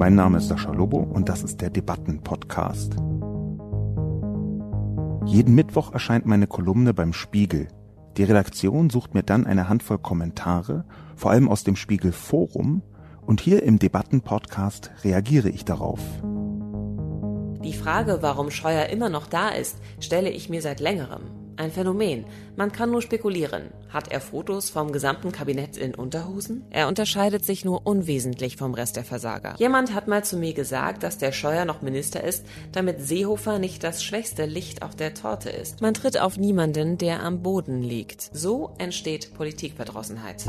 Mein Name ist Sascha Lobo und das ist der Debatten-Podcast. Jeden Mittwoch erscheint meine Kolumne beim Spiegel. Die Redaktion sucht mir dann eine Handvoll Kommentare, vor allem aus dem Spiegel Forum, und hier im Debatten-Podcast reagiere ich darauf. Die Frage, warum Scheuer immer noch da ist, stelle ich mir seit längerem. Ein Phänomen. Man kann nur spekulieren. Hat er Fotos vom gesamten Kabinett in Unterhosen? Er unterscheidet sich nur unwesentlich vom Rest der Versager. Jemand hat mal zu mir gesagt, dass der Scheuer noch Minister ist, damit Seehofer nicht das schwächste Licht auf der Torte ist. Man tritt auf niemanden, der am Boden liegt. So entsteht Politikverdrossenheit.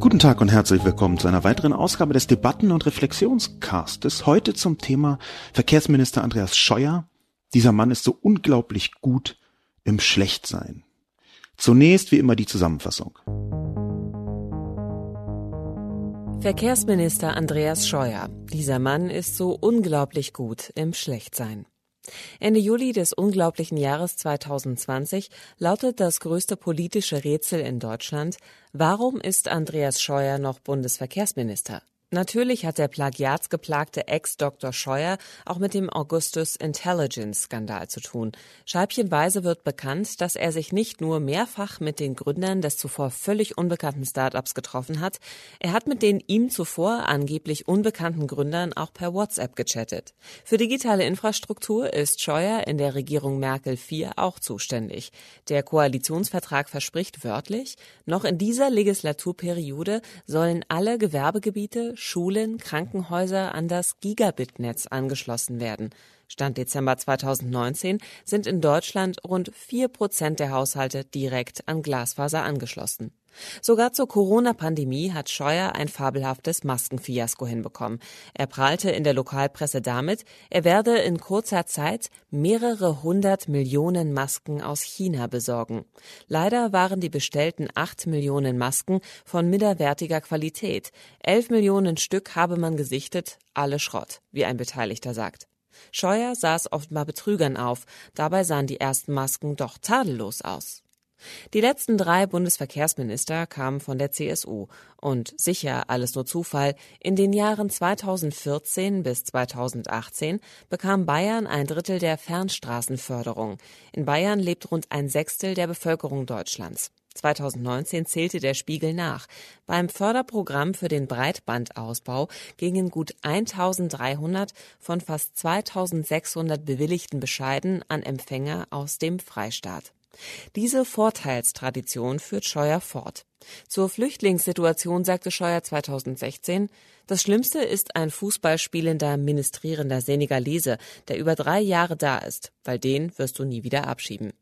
Guten Tag und herzlich willkommen zu einer weiteren Ausgabe des Debatten- und Reflexionscastes. Heute zum Thema Verkehrsminister Andreas Scheuer, dieser Mann ist so unglaublich gut im Schlechtsein. Zunächst wie immer die Zusammenfassung. Verkehrsminister Andreas Scheuer. Dieser Mann ist so unglaublich gut im Schlechtsein. Ende Juli des unglaublichen Jahres 2020 lautet das größte politische Rätsel in Deutschland, warum ist Andreas Scheuer noch Bundesverkehrsminister? Natürlich hat der plagiatsgeplagte Ex-Dr. Scheuer auch mit dem Augustus Intelligence-Skandal zu tun. Scheibchenweise wird bekannt, dass er sich nicht nur mehrfach mit den Gründern des zuvor völlig unbekannten Startups getroffen hat, er hat mit den ihm zuvor angeblich unbekannten Gründern auch per WhatsApp gechattet. Für digitale Infrastruktur ist Scheuer in der Regierung Merkel IV auch zuständig. Der Koalitionsvertrag verspricht wörtlich, noch in dieser Legislaturperiode sollen alle Gewerbegebiete, Schulen, Krankenhäuser an das Gigabit-Netz angeschlossen werden. Stand Dezember 2019 sind in Deutschland rund vier Prozent der Haushalte direkt an Glasfaser angeschlossen. Sogar zur Corona-Pandemie hat Scheuer ein fabelhaftes Maskenfiasko hinbekommen. Er prahlte in der Lokalpresse damit, er werde in kurzer Zeit mehrere hundert Millionen Masken aus China besorgen. Leider waren die bestellten acht Millionen Masken von minderwertiger Qualität. Elf Millionen Stück habe man gesichtet, alle Schrott, wie ein Beteiligter sagt. Scheuer saß offenbar Betrügern auf, dabei sahen die ersten Masken doch tadellos aus. Die letzten drei Bundesverkehrsminister kamen von der CSU und sicher alles nur Zufall, in den Jahren 2014 bis 2018 bekam Bayern ein Drittel der Fernstraßenförderung. In Bayern lebt rund ein Sechstel der Bevölkerung Deutschlands. 2019 zählte der Spiegel nach. Beim Förderprogramm für den Breitbandausbau gingen gut 1300 von fast 2600 bewilligten Bescheiden an Empfänger aus dem Freistaat. Diese Vorteilstradition führt Scheuer fort. Zur Flüchtlingssituation sagte Scheuer 2016, das Schlimmste ist ein Fußballspielender, ministrierender Senegalese, der über drei Jahre da ist, weil den wirst du nie wieder abschieben.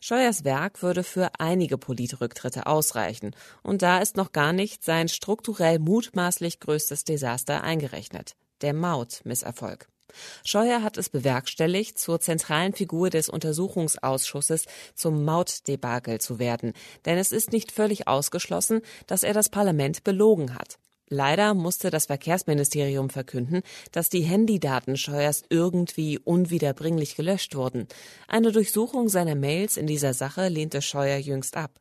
Scheuers Werk würde für einige Politrücktritte ausreichen, und da ist noch gar nicht sein strukturell mutmaßlich größtes Desaster eingerechnet, der Maut-Misserfolg. Scheuer hat es bewerkstelligt, zur zentralen Figur des Untersuchungsausschusses zum Mautdebakel zu werden, denn es ist nicht völlig ausgeschlossen, dass er das Parlament belogen hat. Leider musste das Verkehrsministerium verkünden, dass die Handydaten Scheuers irgendwie unwiederbringlich gelöscht wurden. Eine Durchsuchung seiner Mails in dieser Sache lehnte Scheuer jüngst ab.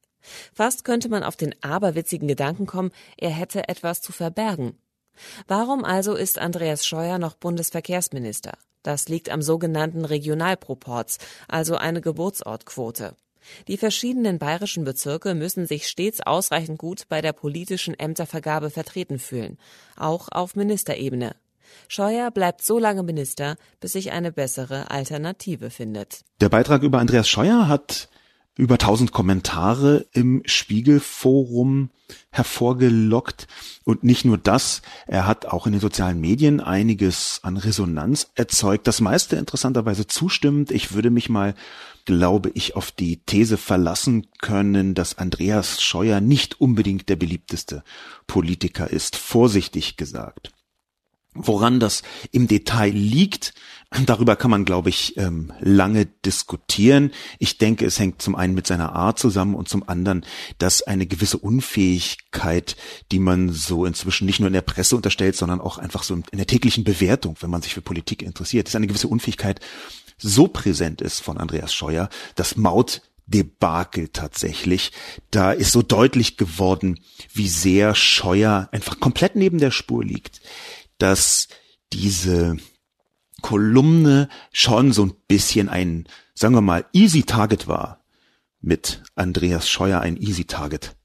Fast könnte man auf den aberwitzigen Gedanken kommen, er hätte etwas zu verbergen. Warum also ist Andreas Scheuer noch Bundesverkehrsminister? Das liegt am sogenannten Regionalproporz, also eine Geburtsortquote. Die verschiedenen bayerischen Bezirke müssen sich stets ausreichend gut bei der politischen Ämtervergabe vertreten fühlen, auch auf Ministerebene. Scheuer bleibt so lange Minister, bis sich eine bessere Alternative findet. Der Beitrag über Andreas Scheuer hat über 1000 Kommentare im Spiegelforum hervorgelockt. Und nicht nur das, er hat auch in den sozialen Medien einiges an Resonanz erzeugt. Das meiste interessanterweise zustimmend. Ich würde mich mal, glaube ich, auf die These verlassen können, dass Andreas Scheuer nicht unbedingt der beliebteste Politiker ist. Vorsichtig gesagt. Woran das im Detail liegt, darüber kann man, glaube ich, ähm, lange diskutieren. Ich denke, es hängt zum einen mit seiner Art zusammen und zum anderen, dass eine gewisse Unfähigkeit, die man so inzwischen nicht nur in der Presse unterstellt, sondern auch einfach so in der täglichen Bewertung, wenn man sich für Politik interessiert, ist eine gewisse Unfähigkeit so präsent ist von Andreas Scheuer, dass Maut Debakel tatsächlich. Da ist so deutlich geworden, wie sehr Scheuer einfach komplett neben der Spur liegt, dass diese Kolumne schon so ein bisschen ein, sagen wir mal, easy Target war mit Andreas Scheuer ein easy Target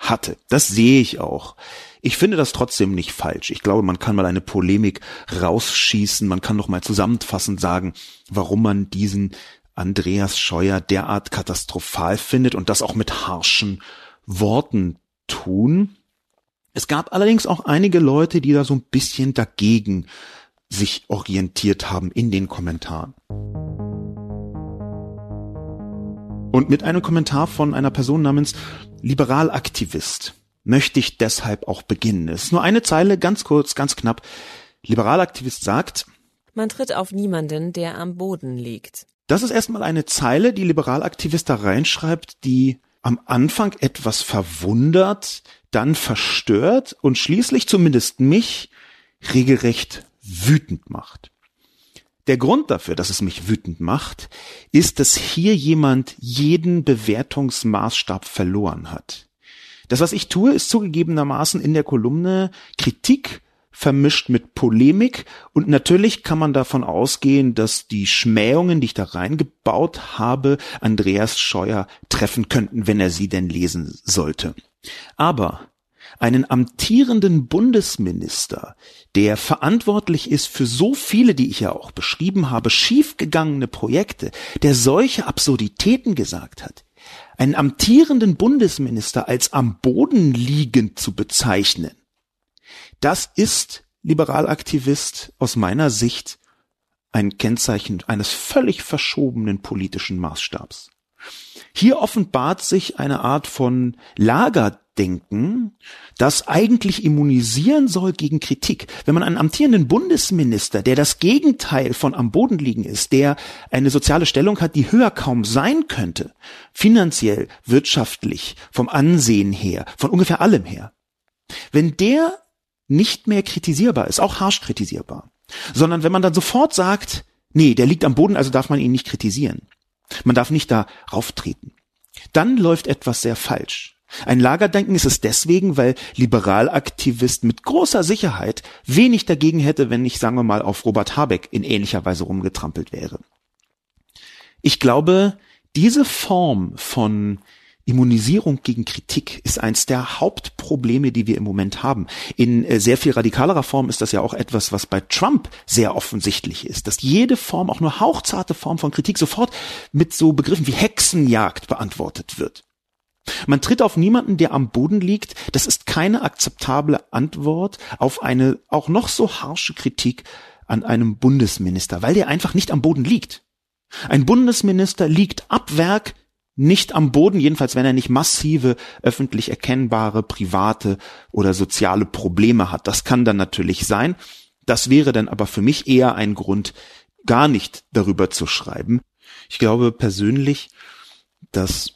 hatte. Das sehe ich auch. Ich finde das trotzdem nicht falsch. Ich glaube, man kann mal eine Polemik rausschießen, man kann noch mal zusammenfassend sagen, warum man diesen Andreas Scheuer derart katastrophal findet und das auch mit harschen Worten tun. Es gab allerdings auch einige Leute, die da so ein bisschen dagegen sich orientiert haben in den Kommentaren. Und mit einem Kommentar von einer Person namens Liberalaktivist möchte ich deshalb auch beginnen. Es ist nur eine Zeile, ganz kurz, ganz knapp. Liberalaktivist sagt, man tritt auf niemanden, der am Boden liegt. Das ist erstmal eine Zeile, die Liberalaktivist da reinschreibt, die am Anfang etwas verwundert, dann verstört und schließlich zumindest mich regelrecht wütend macht. Der Grund dafür, dass es mich wütend macht, ist, dass hier jemand jeden Bewertungsmaßstab verloren hat. Das, was ich tue, ist zugegebenermaßen in der Kolumne Kritik vermischt mit Polemik und natürlich kann man davon ausgehen, dass die Schmähungen, die ich da reingebaut habe, Andreas Scheuer treffen könnten, wenn er sie denn lesen sollte. Aber einen amtierenden Bundesminister, der verantwortlich ist für so viele, die ich ja auch beschrieben habe, schiefgegangene Projekte, der solche Absurditäten gesagt hat, einen amtierenden Bundesminister als am Boden liegend zu bezeichnen, das ist Liberalaktivist aus meiner Sicht ein Kennzeichen eines völlig verschobenen politischen Maßstabs. Hier offenbart sich eine Art von Lagerdenken, das eigentlich immunisieren soll gegen Kritik. Wenn man einen amtierenden Bundesminister, der das Gegenteil von am Boden liegen ist, der eine soziale Stellung hat, die höher kaum sein könnte, finanziell, wirtschaftlich, vom Ansehen her, von ungefähr allem her, wenn der nicht mehr kritisierbar ist, auch harsch kritisierbar, sondern wenn man dann sofort sagt, nee, der liegt am Boden, also darf man ihn nicht kritisieren. Man darf nicht da rauftreten. Dann läuft etwas sehr falsch. Ein Lagerdenken ist es deswegen, weil Liberalaktivist mit großer Sicherheit wenig dagegen hätte, wenn ich, sagen wir mal, auf Robert Habeck in ähnlicher Weise rumgetrampelt wäre. Ich glaube, diese Form von Immunisierung gegen Kritik ist eins der Hauptprobleme, die wir im Moment haben. In äh, sehr viel radikalerer Form ist das ja auch etwas, was bei Trump sehr offensichtlich ist, dass jede Form, auch nur hauchzarte Form von Kritik sofort mit so Begriffen wie Hexenjagd beantwortet wird. Man tritt auf niemanden, der am Boden liegt. Das ist keine akzeptable Antwort auf eine auch noch so harsche Kritik an einem Bundesminister, weil der einfach nicht am Boden liegt. Ein Bundesminister liegt ab Werk nicht am Boden, jedenfalls wenn er nicht massive, öffentlich erkennbare, private oder soziale Probleme hat. Das kann dann natürlich sein. Das wäre dann aber für mich eher ein Grund, gar nicht darüber zu schreiben. Ich glaube persönlich, dass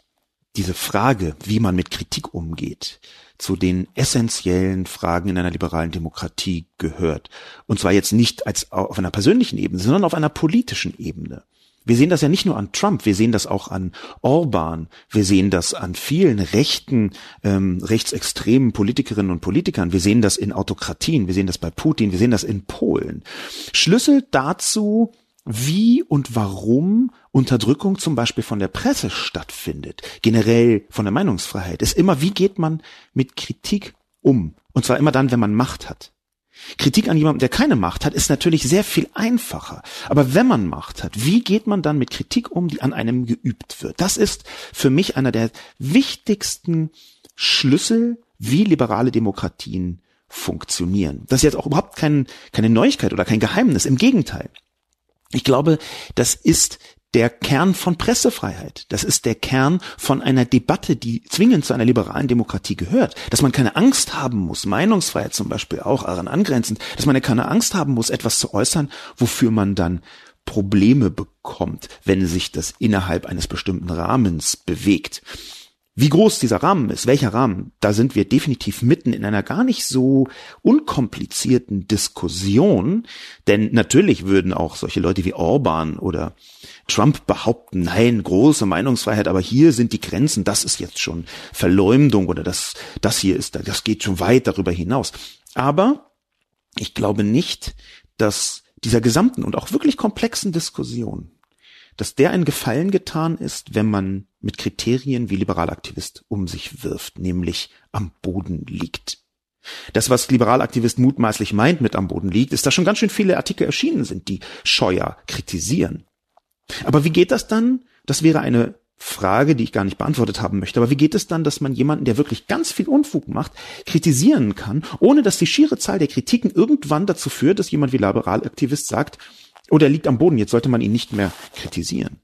diese Frage, wie man mit Kritik umgeht, zu den essentiellen Fragen in einer liberalen Demokratie gehört. Und zwar jetzt nicht als auf einer persönlichen Ebene, sondern auf einer politischen Ebene. Wir sehen das ja nicht nur an Trump, wir sehen das auch an Orban, wir sehen das an vielen rechten, ähm, rechtsextremen Politikerinnen und Politikern, wir sehen das in Autokratien, wir sehen das bei Putin, wir sehen das in Polen. Schlüssel dazu, wie und warum Unterdrückung zum Beispiel von der Presse stattfindet, generell von der Meinungsfreiheit, ist immer, wie geht man mit Kritik um? Und zwar immer dann, wenn man Macht hat. Kritik an jemandem, der keine Macht hat, ist natürlich sehr viel einfacher. Aber wenn man Macht hat, wie geht man dann mit Kritik um, die an einem geübt wird? Das ist für mich einer der wichtigsten Schlüssel, wie liberale Demokratien funktionieren. Das ist jetzt auch überhaupt kein, keine Neuigkeit oder kein Geheimnis. Im Gegenteil. Ich glaube, das ist der Kern von Pressefreiheit. Das ist der Kern von einer Debatte, die zwingend zu einer liberalen Demokratie gehört. Dass man keine Angst haben muss, Meinungsfreiheit zum Beispiel auch daran angrenzend, dass man keine Angst haben muss, etwas zu äußern, wofür man dann Probleme bekommt, wenn sich das innerhalb eines bestimmten Rahmens bewegt. Wie groß dieser Rahmen ist, welcher Rahmen, da sind wir definitiv mitten in einer gar nicht so unkomplizierten Diskussion. Denn natürlich würden auch solche Leute wie Orban oder Trump behaupten, nein, große Meinungsfreiheit, aber hier sind die Grenzen, das ist jetzt schon Verleumdung oder das, das hier ist, das geht schon weit darüber hinaus. Aber ich glaube nicht, dass dieser gesamten und auch wirklich komplexen Diskussion dass der ein Gefallen getan ist, wenn man mit Kriterien wie Liberalaktivist um sich wirft, nämlich am Boden liegt. Das, was Liberalaktivist mutmaßlich meint mit am Boden liegt, ist, dass schon ganz schön viele Artikel erschienen sind, die Scheuer kritisieren. Aber wie geht das dann? Das wäre eine Frage, die ich gar nicht beantwortet haben möchte. Aber wie geht es dann, dass man jemanden, der wirklich ganz viel Unfug macht, kritisieren kann, ohne dass die schiere Zahl der Kritiken irgendwann dazu führt, dass jemand wie Liberalaktivist sagt, oder er liegt am Boden, jetzt sollte man ihn nicht mehr kritisieren.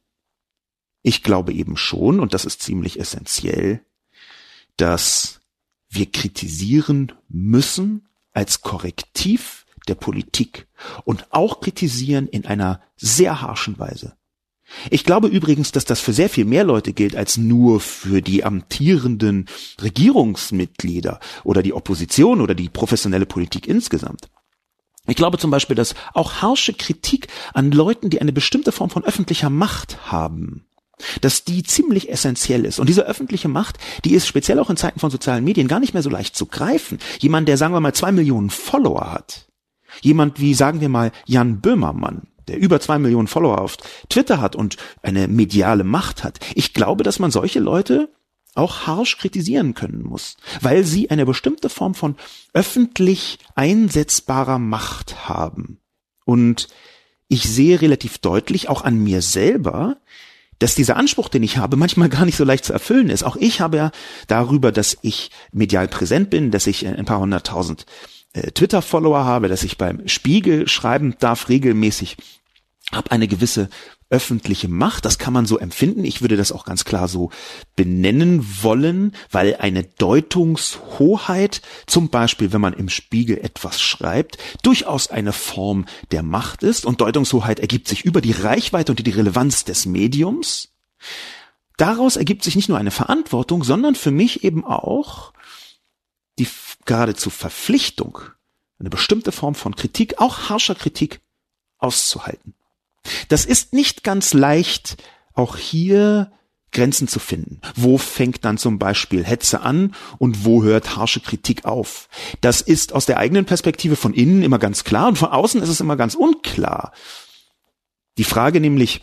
Ich glaube eben schon, und das ist ziemlich essentiell, dass wir kritisieren müssen als Korrektiv der Politik und auch kritisieren in einer sehr harschen Weise. Ich glaube übrigens, dass das für sehr viel mehr Leute gilt als nur für die amtierenden Regierungsmitglieder oder die Opposition oder die professionelle Politik insgesamt. Ich glaube zum Beispiel, dass auch harsche Kritik an Leuten, die eine bestimmte Form von öffentlicher Macht haben, dass die ziemlich essentiell ist. Und diese öffentliche Macht, die ist speziell auch in Zeiten von sozialen Medien gar nicht mehr so leicht zu greifen. Jemand, der sagen wir mal zwei Millionen Follower hat, jemand wie sagen wir mal Jan Böhmermann, der über zwei Millionen Follower auf Twitter hat und eine mediale Macht hat. Ich glaube, dass man solche Leute auch harsch kritisieren können muss, weil sie eine bestimmte Form von öffentlich einsetzbarer Macht haben. Und ich sehe relativ deutlich auch an mir selber, dass dieser Anspruch, den ich habe, manchmal gar nicht so leicht zu erfüllen ist. Auch ich habe ja darüber, dass ich medial präsent bin, dass ich ein paar hunderttausend äh, Twitter-Follower habe, dass ich beim Spiegel schreiben darf regelmäßig, habe eine gewisse öffentliche Macht. Das kann man so empfinden. Ich würde das auch ganz klar so benennen wollen, weil eine Deutungshoheit, zum Beispiel wenn man im Spiegel etwas schreibt, durchaus eine Form der Macht ist. Und Deutungshoheit ergibt sich über die Reichweite und die Relevanz des Mediums. Daraus ergibt sich nicht nur eine Verantwortung, sondern für mich eben auch die geradezu Verpflichtung, eine bestimmte Form von Kritik, auch harscher Kritik, auszuhalten. Das ist nicht ganz leicht, auch hier Grenzen zu finden. Wo fängt dann zum Beispiel Hetze an und wo hört harsche Kritik auf? Das ist aus der eigenen Perspektive von innen immer ganz klar und von außen ist es immer ganz unklar. Die Frage nämlich,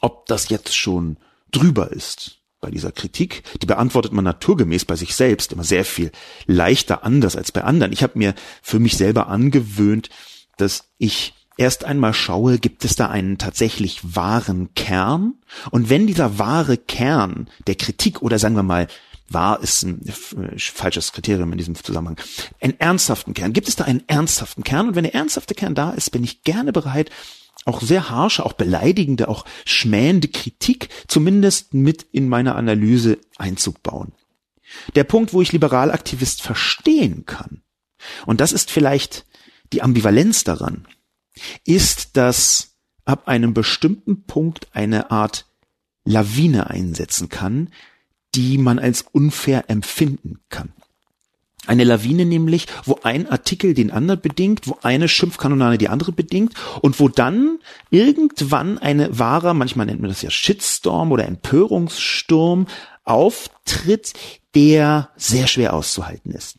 ob das jetzt schon drüber ist bei dieser Kritik, die beantwortet man naturgemäß bei sich selbst immer sehr viel leichter anders als bei anderen. Ich habe mir für mich selber angewöhnt, dass ich erst einmal schaue, gibt es da einen tatsächlich wahren Kern? Und wenn dieser wahre Kern der Kritik oder sagen wir mal, wahr ist ein äh, falsches Kriterium in diesem Zusammenhang, einen ernsthaften Kern, gibt es da einen ernsthaften Kern? Und wenn der ernsthafte Kern da ist, bin ich gerne bereit, auch sehr harsche, auch beleidigende, auch schmähende Kritik zumindest mit in meine Analyse einzubauen. Der Punkt, wo ich Liberalaktivist verstehen kann, und das ist vielleicht die Ambivalenz daran, ist, dass ab einem bestimmten Punkt eine Art Lawine einsetzen kann, die man als unfair empfinden kann. Eine Lawine nämlich, wo ein Artikel den anderen bedingt, wo eine Schimpfkanonade die andere bedingt und wo dann irgendwann eine wahre, manchmal nennt man das ja Shitstorm oder Empörungssturm auftritt, der sehr schwer auszuhalten ist.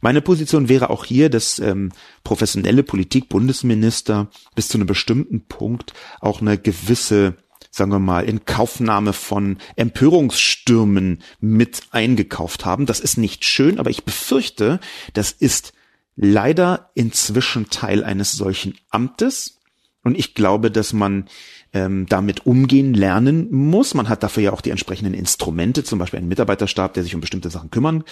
Meine Position wäre auch hier, dass ähm, professionelle Politik, Bundesminister bis zu einem bestimmten Punkt auch eine gewisse, sagen wir mal, Inkaufnahme von Empörungsstürmen mit eingekauft haben. Das ist nicht schön, aber ich befürchte, das ist leider inzwischen Teil eines solchen Amtes. Und ich glaube, dass man ähm, damit umgehen lernen muss. Man hat dafür ja auch die entsprechenden Instrumente, zum Beispiel einen Mitarbeiterstab, der sich um bestimmte Sachen kümmern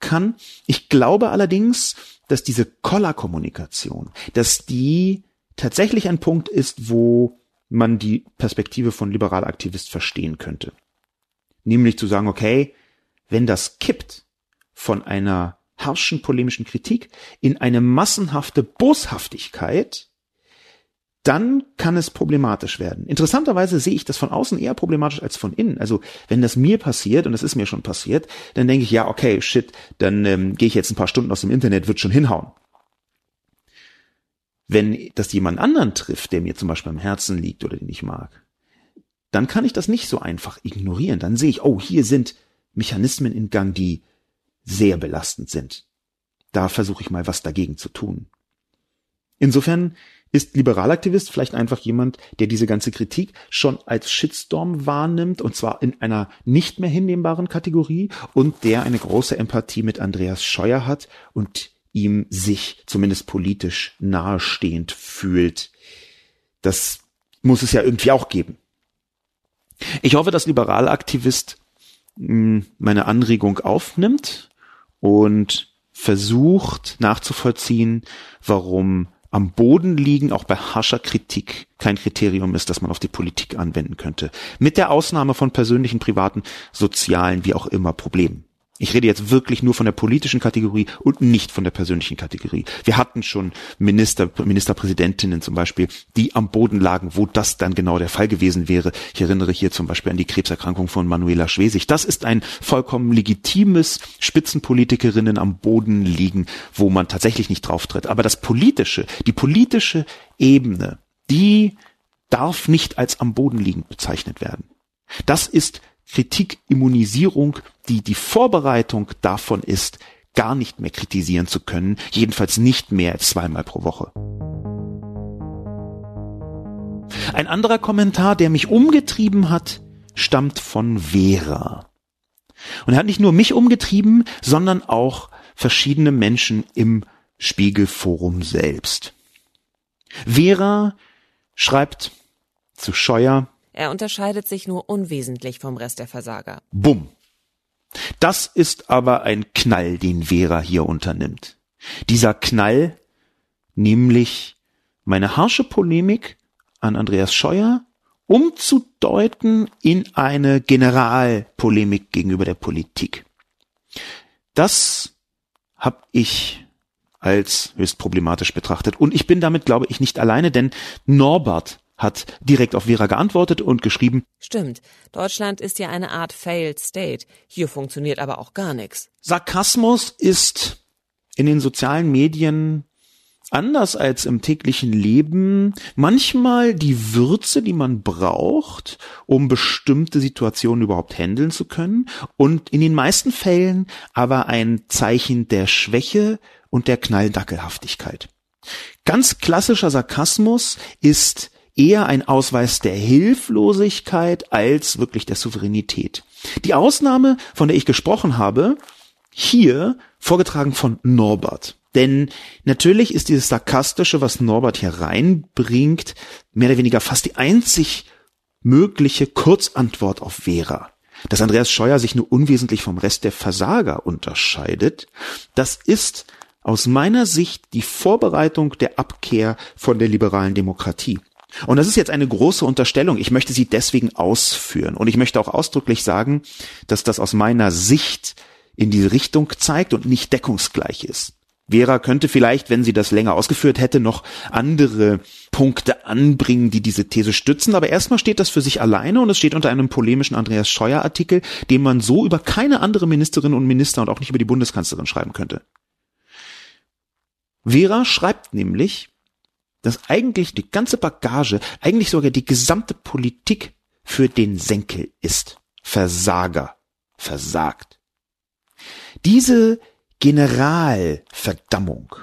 kann. Ich glaube allerdings, dass diese Collar-Kommunikation, dass die tatsächlich ein Punkt ist, wo man die Perspektive von liberaler Aktivist verstehen könnte. Nämlich zu sagen, okay, wenn das kippt von einer harschen, polemischen Kritik in eine massenhafte Boshaftigkeit, dann kann es problematisch werden. Interessanterweise sehe ich das von außen eher problematisch als von innen. Also wenn das mir passiert, und das ist mir schon passiert, dann denke ich, ja, okay, shit, dann ähm, gehe ich jetzt ein paar Stunden aus dem Internet, wird schon hinhauen. Wenn das jemand anderen trifft, der mir zum Beispiel am Herzen liegt oder den ich mag, dann kann ich das nicht so einfach ignorieren. Dann sehe ich, oh, hier sind Mechanismen in Gang, die sehr belastend sind. Da versuche ich mal was dagegen zu tun. Insofern ist Liberalaktivist vielleicht einfach jemand, der diese ganze Kritik schon als Shitstorm wahrnimmt und zwar in einer nicht mehr hinnehmbaren Kategorie und der eine große Empathie mit Andreas Scheuer hat und ihm sich zumindest politisch nahestehend fühlt. Das muss es ja irgendwie auch geben. Ich hoffe, dass Liberalaktivist hm, meine Anregung aufnimmt und versucht nachzuvollziehen, warum am Boden liegen auch bei harscher Kritik kein Kriterium ist, das man auf die Politik anwenden könnte. Mit der Ausnahme von persönlichen, privaten, sozialen, wie auch immer Problemen. Ich rede jetzt wirklich nur von der politischen Kategorie und nicht von der persönlichen Kategorie. Wir hatten schon Minister, Ministerpräsidentinnen zum Beispiel, die am Boden lagen, wo das dann genau der Fall gewesen wäre. Ich erinnere hier zum Beispiel an die Krebserkrankung von Manuela Schwesig. Das ist ein vollkommen legitimes Spitzenpolitikerinnen am Boden liegen, wo man tatsächlich nicht drauf tritt. Aber das politische, die politische Ebene, die darf nicht als am Boden liegend bezeichnet werden. Das ist Kritikimmunisierung, die die Vorbereitung davon ist, gar nicht mehr kritisieren zu können, jedenfalls nicht mehr als zweimal pro Woche. Ein anderer Kommentar, der mich umgetrieben hat, stammt von Vera. Und er hat nicht nur mich umgetrieben, sondern auch verschiedene Menschen im Spiegelforum selbst. Vera schreibt zu Scheuer, er unterscheidet sich nur unwesentlich vom Rest der Versager. Bumm. Das ist aber ein Knall, den Vera hier unternimmt. Dieser Knall, nämlich meine harsche Polemik an Andreas Scheuer umzudeuten in eine Generalpolemik gegenüber der Politik. Das habe ich als höchst problematisch betrachtet. Und ich bin damit, glaube ich, nicht alleine, denn Norbert hat direkt auf Vera geantwortet und geschrieben, Stimmt, Deutschland ist ja eine Art Failed State. Hier funktioniert aber auch gar nichts. Sarkasmus ist in den sozialen Medien anders als im täglichen Leben manchmal die Würze, die man braucht, um bestimmte Situationen überhaupt handeln zu können und in den meisten Fällen aber ein Zeichen der Schwäche und der Knalldackelhaftigkeit. Ganz klassischer Sarkasmus ist eher ein Ausweis der Hilflosigkeit als wirklich der Souveränität. Die Ausnahme, von der ich gesprochen habe, hier vorgetragen von Norbert. Denn natürlich ist dieses Sarkastische, was Norbert hier reinbringt, mehr oder weniger fast die einzig mögliche Kurzantwort auf Vera. Dass Andreas Scheuer sich nur unwesentlich vom Rest der Versager unterscheidet, das ist aus meiner Sicht die Vorbereitung der Abkehr von der liberalen Demokratie. Und das ist jetzt eine große Unterstellung. Ich möchte sie deswegen ausführen. Und ich möchte auch ausdrücklich sagen, dass das aus meiner Sicht in diese Richtung zeigt und nicht deckungsgleich ist. Vera könnte vielleicht, wenn sie das länger ausgeführt hätte, noch andere Punkte anbringen, die diese These stützen. Aber erstmal steht das für sich alleine und es steht unter einem polemischen Andreas Scheuer Artikel, den man so über keine andere Ministerin und Minister und auch nicht über die Bundeskanzlerin schreiben könnte. Vera schreibt nämlich, dass eigentlich die ganze Bagage, eigentlich sogar die gesamte Politik für den Senkel ist. Versager. Versagt. Diese Generalverdammung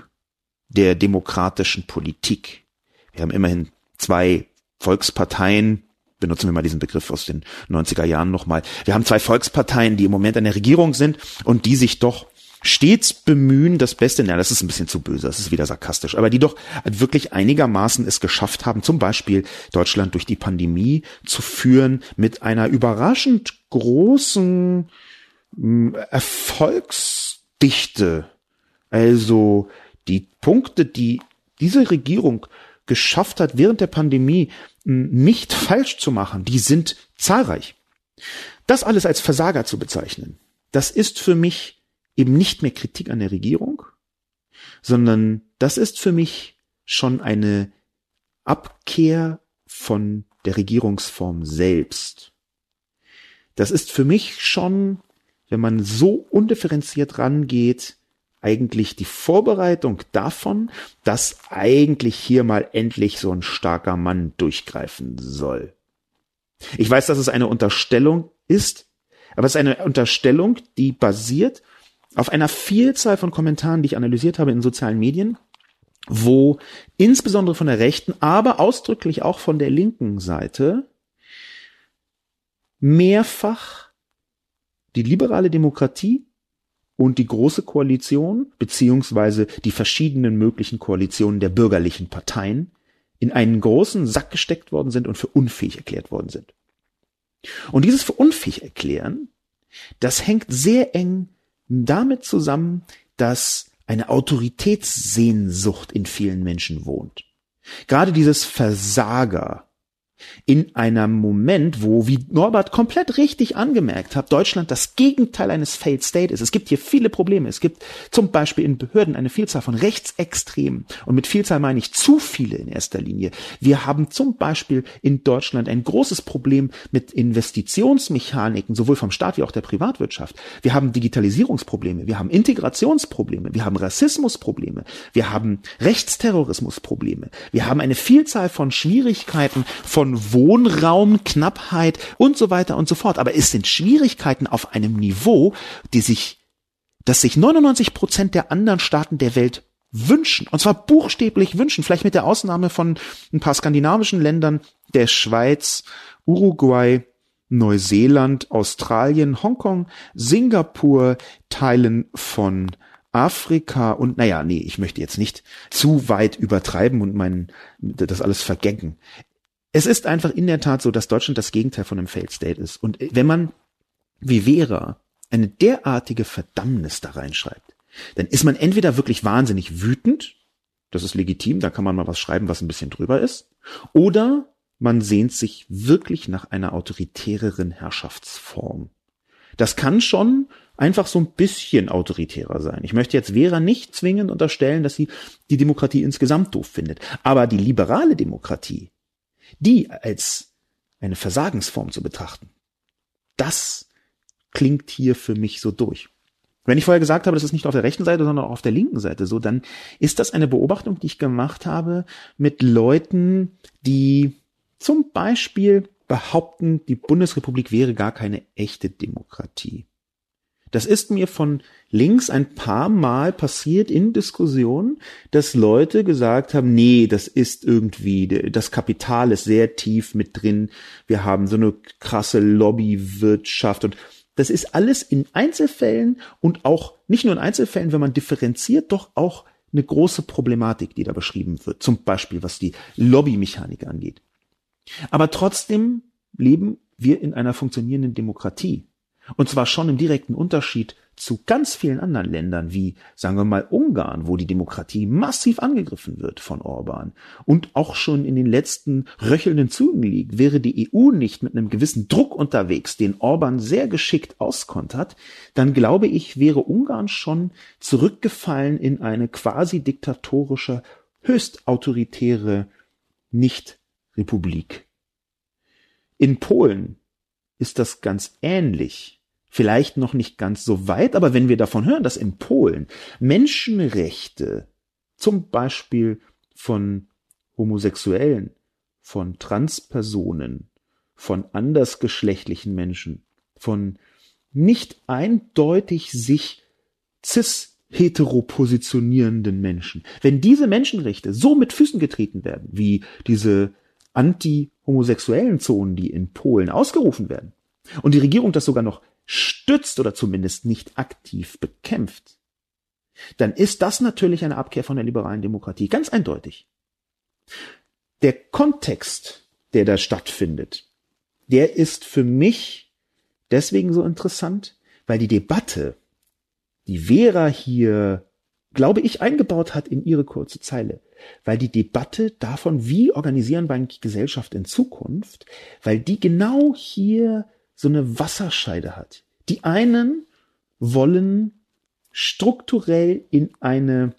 der demokratischen Politik. Wir haben immerhin zwei Volksparteien, benutzen wir mal diesen Begriff aus den 90er Jahren nochmal. Wir haben zwei Volksparteien, die im Moment an der Regierung sind und die sich doch stets bemühen, das Beste, na, das ist ein bisschen zu böse, das ist wieder sarkastisch, aber die doch wirklich einigermaßen es geschafft haben, zum Beispiel Deutschland durch die Pandemie zu führen mit einer überraschend großen hm, Erfolgsdichte. Also die Punkte, die diese Regierung geschafft hat, während der Pandemie hm, nicht falsch zu machen, die sind zahlreich. Das alles als Versager zu bezeichnen, das ist für mich eben nicht mehr Kritik an der Regierung, sondern das ist für mich schon eine Abkehr von der Regierungsform selbst. Das ist für mich schon, wenn man so undifferenziert rangeht, eigentlich die Vorbereitung davon, dass eigentlich hier mal endlich so ein starker Mann durchgreifen soll. Ich weiß, dass es eine Unterstellung ist, aber es ist eine Unterstellung, die basiert auf einer Vielzahl von Kommentaren, die ich analysiert habe in sozialen Medien, wo insbesondere von der rechten, aber ausdrücklich auch von der linken Seite mehrfach die liberale Demokratie und die große Koalition beziehungsweise die verschiedenen möglichen Koalitionen der bürgerlichen Parteien in einen großen Sack gesteckt worden sind und für unfähig erklärt worden sind. Und dieses für unfähig erklären, das hängt sehr eng damit zusammen, dass eine Autoritätssehnsucht in vielen Menschen wohnt. Gerade dieses Versager, in einem Moment, wo, wie Norbert komplett richtig angemerkt hat, Deutschland das Gegenteil eines Failed State ist. Es gibt hier viele Probleme. Es gibt zum Beispiel in Behörden eine Vielzahl von Rechtsextremen. Und mit Vielzahl meine ich zu viele in erster Linie. Wir haben zum Beispiel in Deutschland ein großes Problem mit Investitionsmechaniken, sowohl vom Staat wie auch der Privatwirtschaft. Wir haben Digitalisierungsprobleme. Wir haben Integrationsprobleme. Wir haben Rassismusprobleme. Wir haben Rechtsterrorismusprobleme. Wir haben eine Vielzahl von Schwierigkeiten von Wohnraumknappheit und so weiter und so fort. Aber es sind Schwierigkeiten auf einem Niveau, die sich, dass sich 99 Prozent der anderen Staaten der Welt wünschen. Und zwar buchstäblich wünschen. Vielleicht mit der Ausnahme von ein paar skandinavischen Ländern, der Schweiz, Uruguay, Neuseeland, Australien, Hongkong, Singapur, Teilen von Afrika und naja, nee, ich möchte jetzt nicht zu weit übertreiben und meinen das alles vergecken. Es ist einfach in der Tat so, dass Deutschland das Gegenteil von einem Failed State ist. Und wenn man, wie Vera, eine derartige Verdammnis da reinschreibt, dann ist man entweder wirklich wahnsinnig wütend, das ist legitim, da kann man mal was schreiben, was ein bisschen drüber ist, oder man sehnt sich wirklich nach einer autoritäreren Herrschaftsform. Das kann schon einfach so ein bisschen autoritärer sein. Ich möchte jetzt Vera nicht zwingend unterstellen, dass sie die Demokratie insgesamt doof findet. Aber die liberale Demokratie, die als eine Versagensform zu betrachten, das klingt hier für mich so durch. Wenn ich vorher gesagt habe, das ist nicht auf der rechten Seite, sondern auch auf der linken Seite so, dann ist das eine Beobachtung, die ich gemacht habe mit Leuten, die zum Beispiel behaupten, die Bundesrepublik wäre gar keine echte Demokratie. Das ist mir von links ein paar Mal passiert in Diskussionen, dass Leute gesagt haben, nee, das ist irgendwie, das Kapital ist sehr tief mit drin, wir haben so eine krasse Lobbywirtschaft und das ist alles in Einzelfällen und auch nicht nur in Einzelfällen, wenn man differenziert, doch auch eine große Problematik, die da beschrieben wird. Zum Beispiel, was die Lobbymechanik angeht. Aber trotzdem leben wir in einer funktionierenden Demokratie. Und zwar schon im direkten Unterschied zu ganz vielen anderen Ländern wie, sagen wir mal, Ungarn, wo die Demokratie massiv angegriffen wird von Orban und auch schon in den letzten röchelnden Zügen liegt. Wäre die EU nicht mit einem gewissen Druck unterwegs, den Orban sehr geschickt auskontert, dann glaube ich, wäre Ungarn schon zurückgefallen in eine quasi diktatorische, höchst autoritäre Nicht-Republik. In Polen ist das ganz ähnlich. Vielleicht noch nicht ganz so weit, aber wenn wir davon hören, dass in Polen Menschenrechte zum Beispiel von Homosexuellen, von Transpersonen, von andersgeschlechtlichen Menschen, von nicht eindeutig sich cis heteropositionierenden Menschen. Wenn diese Menschenrechte so mit Füßen getreten werden, wie diese anti-homosexuellen Zonen, die in Polen ausgerufen werden, und die Regierung das sogar noch stützt oder zumindest nicht aktiv bekämpft, dann ist das natürlich eine Abkehr von der liberalen Demokratie, ganz eindeutig. Der Kontext, der da stattfindet, der ist für mich deswegen so interessant, weil die Debatte, die Vera hier, glaube ich, eingebaut hat in ihre kurze Zeile, weil die Debatte davon, wie organisieren wir eigentlich Gesellschaft in Zukunft, weil die genau hier so eine Wasserscheide hat. Die einen wollen strukturell in eine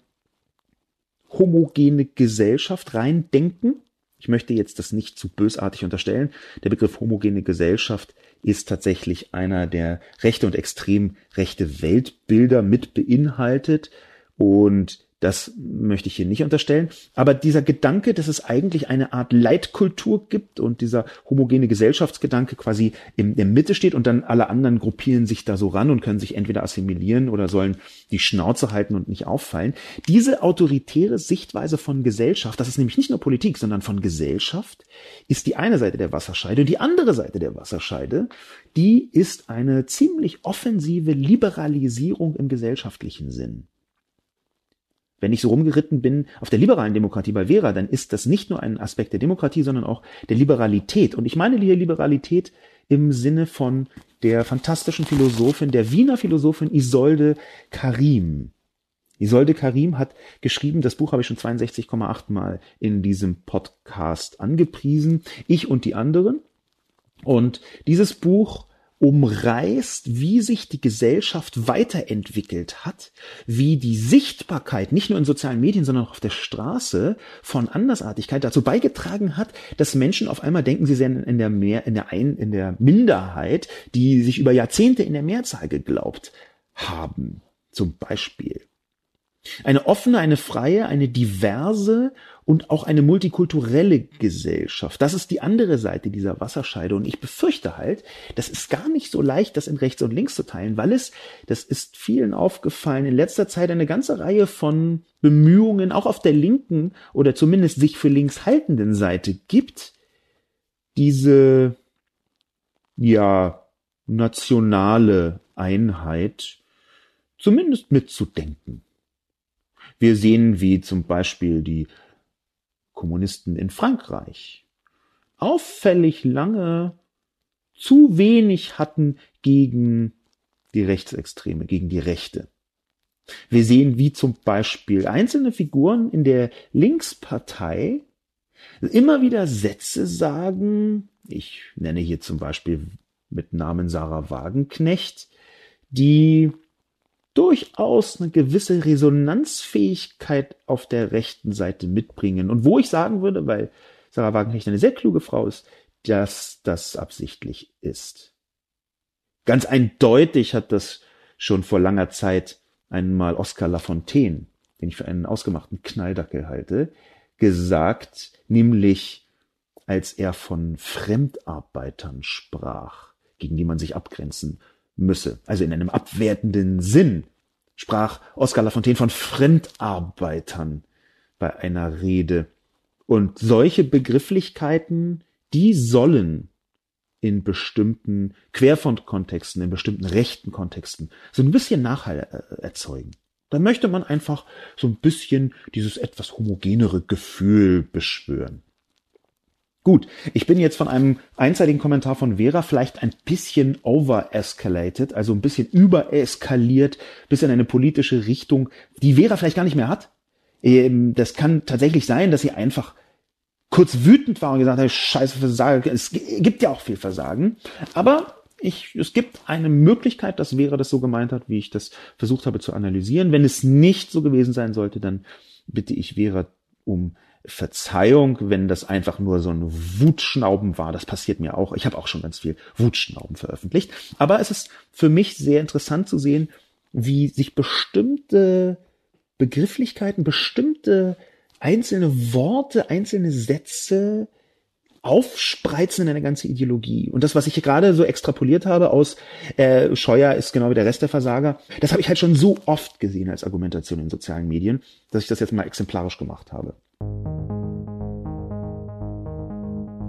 homogene Gesellschaft reindenken. Ich möchte jetzt das nicht zu bösartig unterstellen. Der Begriff homogene Gesellschaft ist tatsächlich einer, der rechte und extrem rechte Weltbilder mit beinhaltet. Und das möchte ich hier nicht unterstellen. Aber dieser Gedanke, dass es eigentlich eine Art Leitkultur gibt und dieser homogene Gesellschaftsgedanke quasi in der Mitte steht und dann alle anderen gruppieren sich da so ran und können sich entweder assimilieren oder sollen die Schnauze halten und nicht auffallen. Diese autoritäre Sichtweise von Gesellschaft, das ist nämlich nicht nur Politik, sondern von Gesellschaft, ist die eine Seite der Wasserscheide. Und die andere Seite der Wasserscheide, die ist eine ziemlich offensive Liberalisierung im gesellschaftlichen Sinn wenn ich so rumgeritten bin auf der liberalen Demokratie bei Vera, dann ist das nicht nur ein Aspekt der Demokratie, sondern auch der Liberalität. Und ich meine hier Liberalität im Sinne von der fantastischen Philosophin, der Wiener Philosophin Isolde Karim. Isolde Karim hat geschrieben, das Buch habe ich schon 62,8 Mal in diesem Podcast angepriesen, ich und die anderen. Und dieses Buch umreißt, wie sich die Gesellschaft weiterentwickelt hat, wie die Sichtbarkeit nicht nur in sozialen Medien, sondern auch auf der Straße von Andersartigkeit dazu beigetragen hat, dass Menschen auf einmal denken, sie seien in der mehr, in der ein, in der Minderheit, die sich über Jahrzehnte in der Mehrzahl geglaubt haben. Zum Beispiel. Eine offene, eine freie, eine diverse und auch eine multikulturelle Gesellschaft. Das ist die andere Seite dieser Wasserscheide. Und ich befürchte halt, das ist gar nicht so leicht, das in rechts und links zu teilen, weil es, das ist vielen aufgefallen, in letzter Zeit eine ganze Reihe von Bemühungen, auch auf der linken oder zumindest sich für links haltenden Seite gibt, diese, ja, nationale Einheit zumindest mitzudenken. Wir sehen, wie zum Beispiel die Kommunisten in Frankreich auffällig lange zu wenig hatten gegen die Rechtsextreme, gegen die Rechte. Wir sehen, wie zum Beispiel einzelne Figuren in der Linkspartei immer wieder Sätze sagen, ich nenne hier zum Beispiel mit Namen Sarah Wagenknecht, die durchaus eine gewisse Resonanzfähigkeit auf der rechten Seite mitbringen. Und wo ich sagen würde, weil Sarah Wagenknecht eine sehr kluge Frau ist, dass das absichtlich ist. Ganz eindeutig hat das schon vor langer Zeit einmal Oscar Lafontaine, den ich für einen ausgemachten Knalldackel halte, gesagt, nämlich als er von Fremdarbeitern sprach, gegen die man sich abgrenzen müsse. Also in einem abwertenden Sinn sprach Oskar Lafontaine von Fremdarbeitern bei einer Rede. Und solche Begrifflichkeiten, die sollen in bestimmten Querfrontkontexten, in bestimmten rechten Kontexten so ein bisschen Nachhall äh, erzeugen. Da möchte man einfach so ein bisschen dieses etwas homogenere Gefühl beschwören. Gut, ich bin jetzt von einem einseitigen Kommentar von Vera vielleicht ein bisschen over-escalated, also ein bisschen übereskaliert bis in eine politische Richtung, die Vera vielleicht gar nicht mehr hat. Ähm, das kann tatsächlich sein, dass sie einfach kurz wütend war und gesagt hat, scheiße Versagen. Es gibt ja auch viel Versagen. Aber ich, es gibt eine Möglichkeit, dass Vera das so gemeint hat, wie ich das versucht habe zu analysieren. Wenn es nicht so gewesen sein sollte, dann bitte ich Vera um Verzeihung, wenn das einfach nur so ein Wutschnauben war. Das passiert mir auch. Ich habe auch schon ganz viel Wutschnauben veröffentlicht. Aber es ist für mich sehr interessant zu sehen, wie sich bestimmte Begrifflichkeiten, bestimmte einzelne Worte, einzelne Sätze aufspreizen in eine ganze Ideologie. Und das, was ich hier gerade so extrapoliert habe aus äh, Scheuer ist genau wie der Rest der Versager, das habe ich halt schon so oft gesehen als Argumentation in sozialen Medien, dass ich das jetzt mal exemplarisch gemacht habe.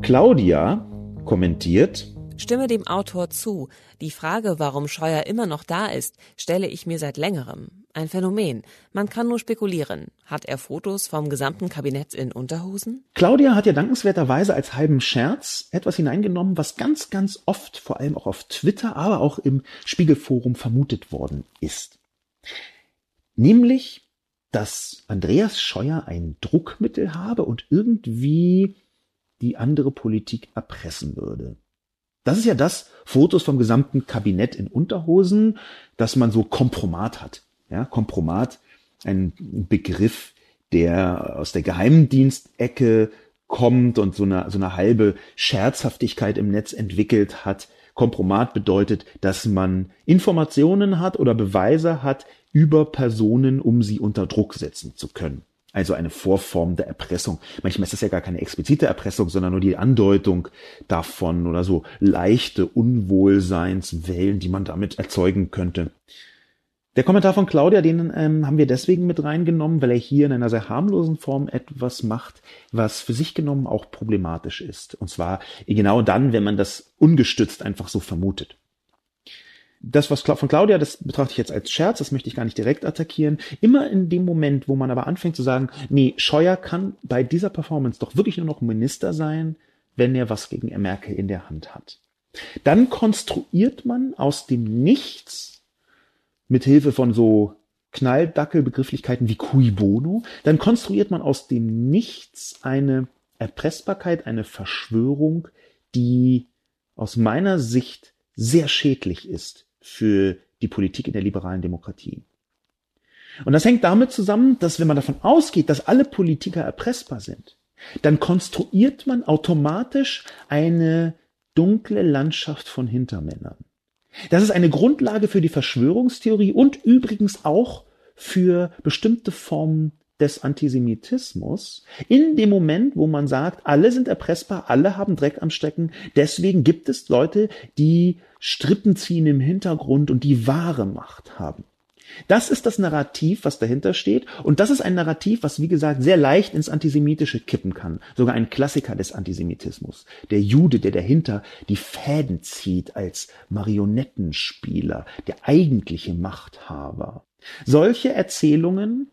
Claudia kommentiert, Stimme dem Autor zu. Die Frage, warum Scheuer immer noch da ist, stelle ich mir seit längerem. Ein Phänomen. Man kann nur spekulieren. Hat er Fotos vom gesamten Kabinett in Unterhosen? Claudia hat ja dankenswerterweise als halben Scherz etwas hineingenommen, was ganz, ganz oft, vor allem auch auf Twitter, aber auch im Spiegelforum vermutet worden ist. Nämlich, dass Andreas Scheuer ein Druckmittel habe und irgendwie die andere Politik erpressen würde. Das ist ja das Fotos vom gesamten Kabinett in Unterhosen, dass man so Kompromat hat. Ja, Kompromat, ein Begriff, der aus der Geheimdienstecke kommt und so eine, so eine halbe Scherzhaftigkeit im Netz entwickelt hat. Kompromat bedeutet, dass man Informationen hat oder Beweise hat über Personen, um sie unter Druck setzen zu können. Also eine Vorform der Erpressung. Manchmal ist das ja gar keine explizite Erpressung, sondern nur die Andeutung davon oder so leichte Unwohlseinswellen, die man damit erzeugen könnte. Der Kommentar von Claudia, den ähm, haben wir deswegen mit reingenommen, weil er hier in einer sehr harmlosen Form etwas macht, was für sich genommen auch problematisch ist. Und zwar genau dann, wenn man das ungestützt einfach so vermutet das, was von Claudia, das betrachte ich jetzt als Scherz, das möchte ich gar nicht direkt attackieren. Immer in dem Moment, wo man aber anfängt zu sagen, nee, Scheuer kann bei dieser Performance doch wirklich nur noch Minister sein, wenn er was gegen Merkel in der Hand hat. Dann konstruiert man aus dem Nichts, mit Hilfe von so Knalldackelbegrifflichkeiten wie cui bono, dann konstruiert man aus dem Nichts eine Erpressbarkeit, eine Verschwörung, die aus meiner Sicht sehr schädlich ist für die Politik in der liberalen Demokratie. Und das hängt damit zusammen, dass wenn man davon ausgeht, dass alle Politiker erpressbar sind, dann konstruiert man automatisch eine dunkle Landschaft von Hintermännern. Das ist eine Grundlage für die Verschwörungstheorie und übrigens auch für bestimmte Formen des Antisemitismus in dem Moment, wo man sagt, alle sind erpressbar, alle haben Dreck am Stecken, deswegen gibt es Leute, die Strippen ziehen im Hintergrund und die wahre Macht haben. Das ist das Narrativ, was dahinter steht. Und das ist ein Narrativ, was, wie gesagt, sehr leicht ins Antisemitische kippen kann. Sogar ein Klassiker des Antisemitismus. Der Jude, der dahinter die Fäden zieht als Marionettenspieler, der eigentliche Machthaber. Solche Erzählungen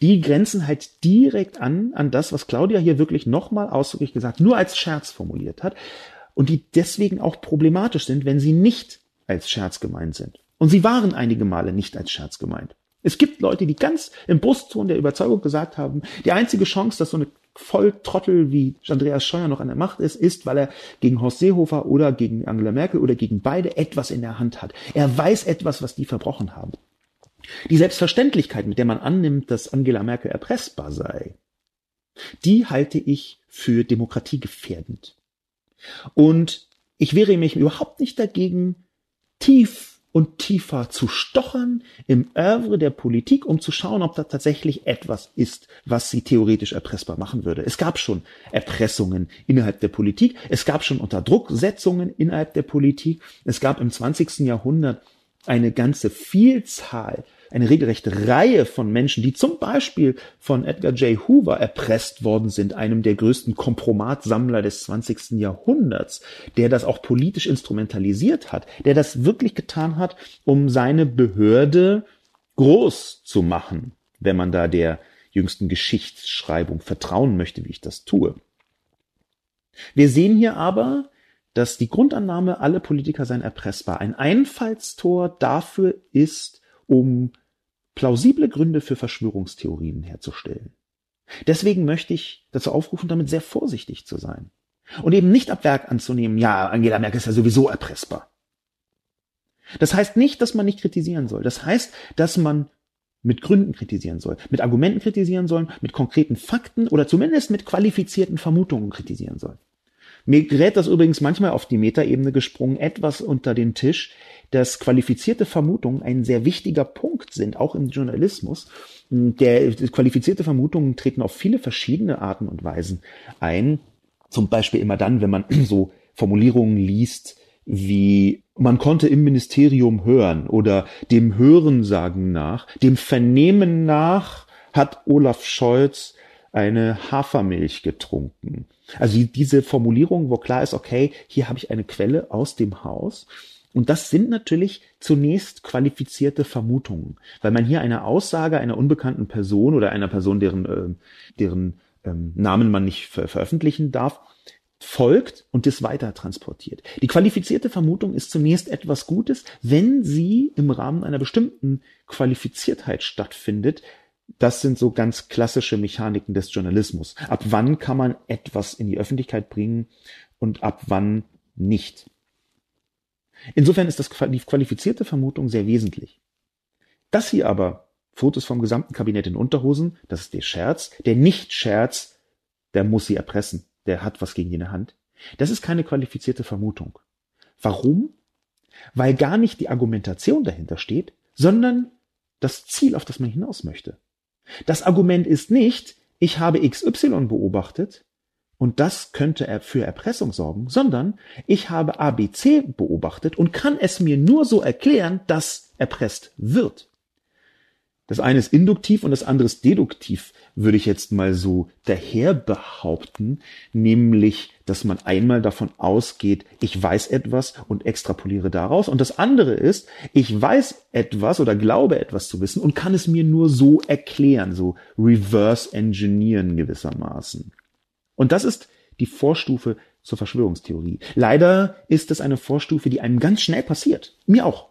die grenzen halt direkt an, an das, was Claudia hier wirklich nochmal ausdrücklich gesagt, nur als Scherz formuliert hat und die deswegen auch problematisch sind, wenn sie nicht als Scherz gemeint sind. Und sie waren einige Male nicht als Scherz gemeint. Es gibt Leute, die ganz im Brustton der Überzeugung gesagt haben, die einzige Chance, dass so eine Volltrottel wie Andreas Scheuer noch an der Macht ist, ist, weil er gegen Horst Seehofer oder gegen Angela Merkel oder gegen beide etwas in der Hand hat. Er weiß etwas, was die verbrochen haben. Die Selbstverständlichkeit, mit der man annimmt, dass Angela Merkel erpressbar sei, die halte ich für demokratiegefährdend. Und ich wehre mich überhaupt nicht dagegen, tief und tiefer zu stochern im Övre der Politik, um zu schauen, ob da tatsächlich etwas ist, was sie theoretisch erpressbar machen würde. Es gab schon Erpressungen innerhalb der Politik, es gab schon Unterdrucksetzungen innerhalb der Politik, es gab im 20. Jahrhundert eine ganze Vielzahl eine regelrechte Reihe von Menschen, die zum Beispiel von Edgar J. Hoover erpresst worden sind, einem der größten Kompromatsammler des 20. Jahrhunderts, der das auch politisch instrumentalisiert hat, der das wirklich getan hat, um seine Behörde groß zu machen, wenn man da der jüngsten Geschichtsschreibung vertrauen möchte, wie ich das tue. Wir sehen hier aber, dass die Grundannahme, alle Politiker seien erpressbar, ein Einfallstor dafür ist, um plausible Gründe für Verschwörungstheorien herzustellen. Deswegen möchte ich dazu aufrufen, damit sehr vorsichtig zu sein. Und eben nicht ab Werk anzunehmen, ja, Angela Merkel ist ja sowieso erpressbar. Das heißt nicht, dass man nicht kritisieren soll. Das heißt, dass man mit Gründen kritisieren soll, mit Argumenten kritisieren soll, mit konkreten Fakten oder zumindest mit qualifizierten Vermutungen kritisieren soll. Mir gerät das übrigens manchmal auf die Metaebene gesprungen, etwas unter den Tisch, dass qualifizierte Vermutungen ein sehr wichtiger Punkt sind, auch im Journalismus. Der, qualifizierte Vermutungen treten auf viele verschiedene Arten und Weisen ein. Zum Beispiel immer dann, wenn man so Formulierungen liest, wie man konnte im Ministerium hören oder dem Hörensagen nach, dem Vernehmen nach hat Olaf Scholz eine Hafermilch getrunken. Also diese Formulierung, wo klar ist, okay, hier habe ich eine Quelle aus dem Haus und das sind natürlich zunächst qualifizierte Vermutungen, weil man hier eine Aussage einer unbekannten Person oder einer Person, deren, äh, deren ähm, Namen man nicht ver veröffentlichen darf, folgt und das weiter transportiert. Die qualifizierte Vermutung ist zunächst etwas Gutes, wenn sie im Rahmen einer bestimmten Qualifiziertheit stattfindet. Das sind so ganz klassische Mechaniken des Journalismus. Ab wann kann man etwas in die Öffentlichkeit bringen und ab wann nicht. Insofern ist das die qualifizierte Vermutung sehr wesentlich. Das hier aber, Fotos vom gesamten Kabinett in Unterhosen, das ist der Scherz. Der Nicht-Scherz, der muss sie erpressen. der hat was gegen die Hand. Das ist keine qualifizierte Vermutung. Warum? Weil gar nicht die Argumentation dahinter steht, sondern das Ziel, auf das man hinaus möchte. Das Argument ist nicht, ich habe XY beobachtet und das könnte für Erpressung sorgen, sondern ich habe ABC beobachtet und kann es mir nur so erklären, dass erpresst wird. Das eine ist induktiv und das andere ist deduktiv, würde ich jetzt mal so daher behaupten, nämlich, dass man einmal davon ausgeht, ich weiß etwas und extrapoliere daraus und das andere ist, ich weiß etwas oder glaube etwas zu wissen und kann es mir nur so erklären, so reverse engineeren gewissermaßen. Und das ist die Vorstufe zur Verschwörungstheorie. Leider ist es eine Vorstufe, die einem ganz schnell passiert. Mir auch.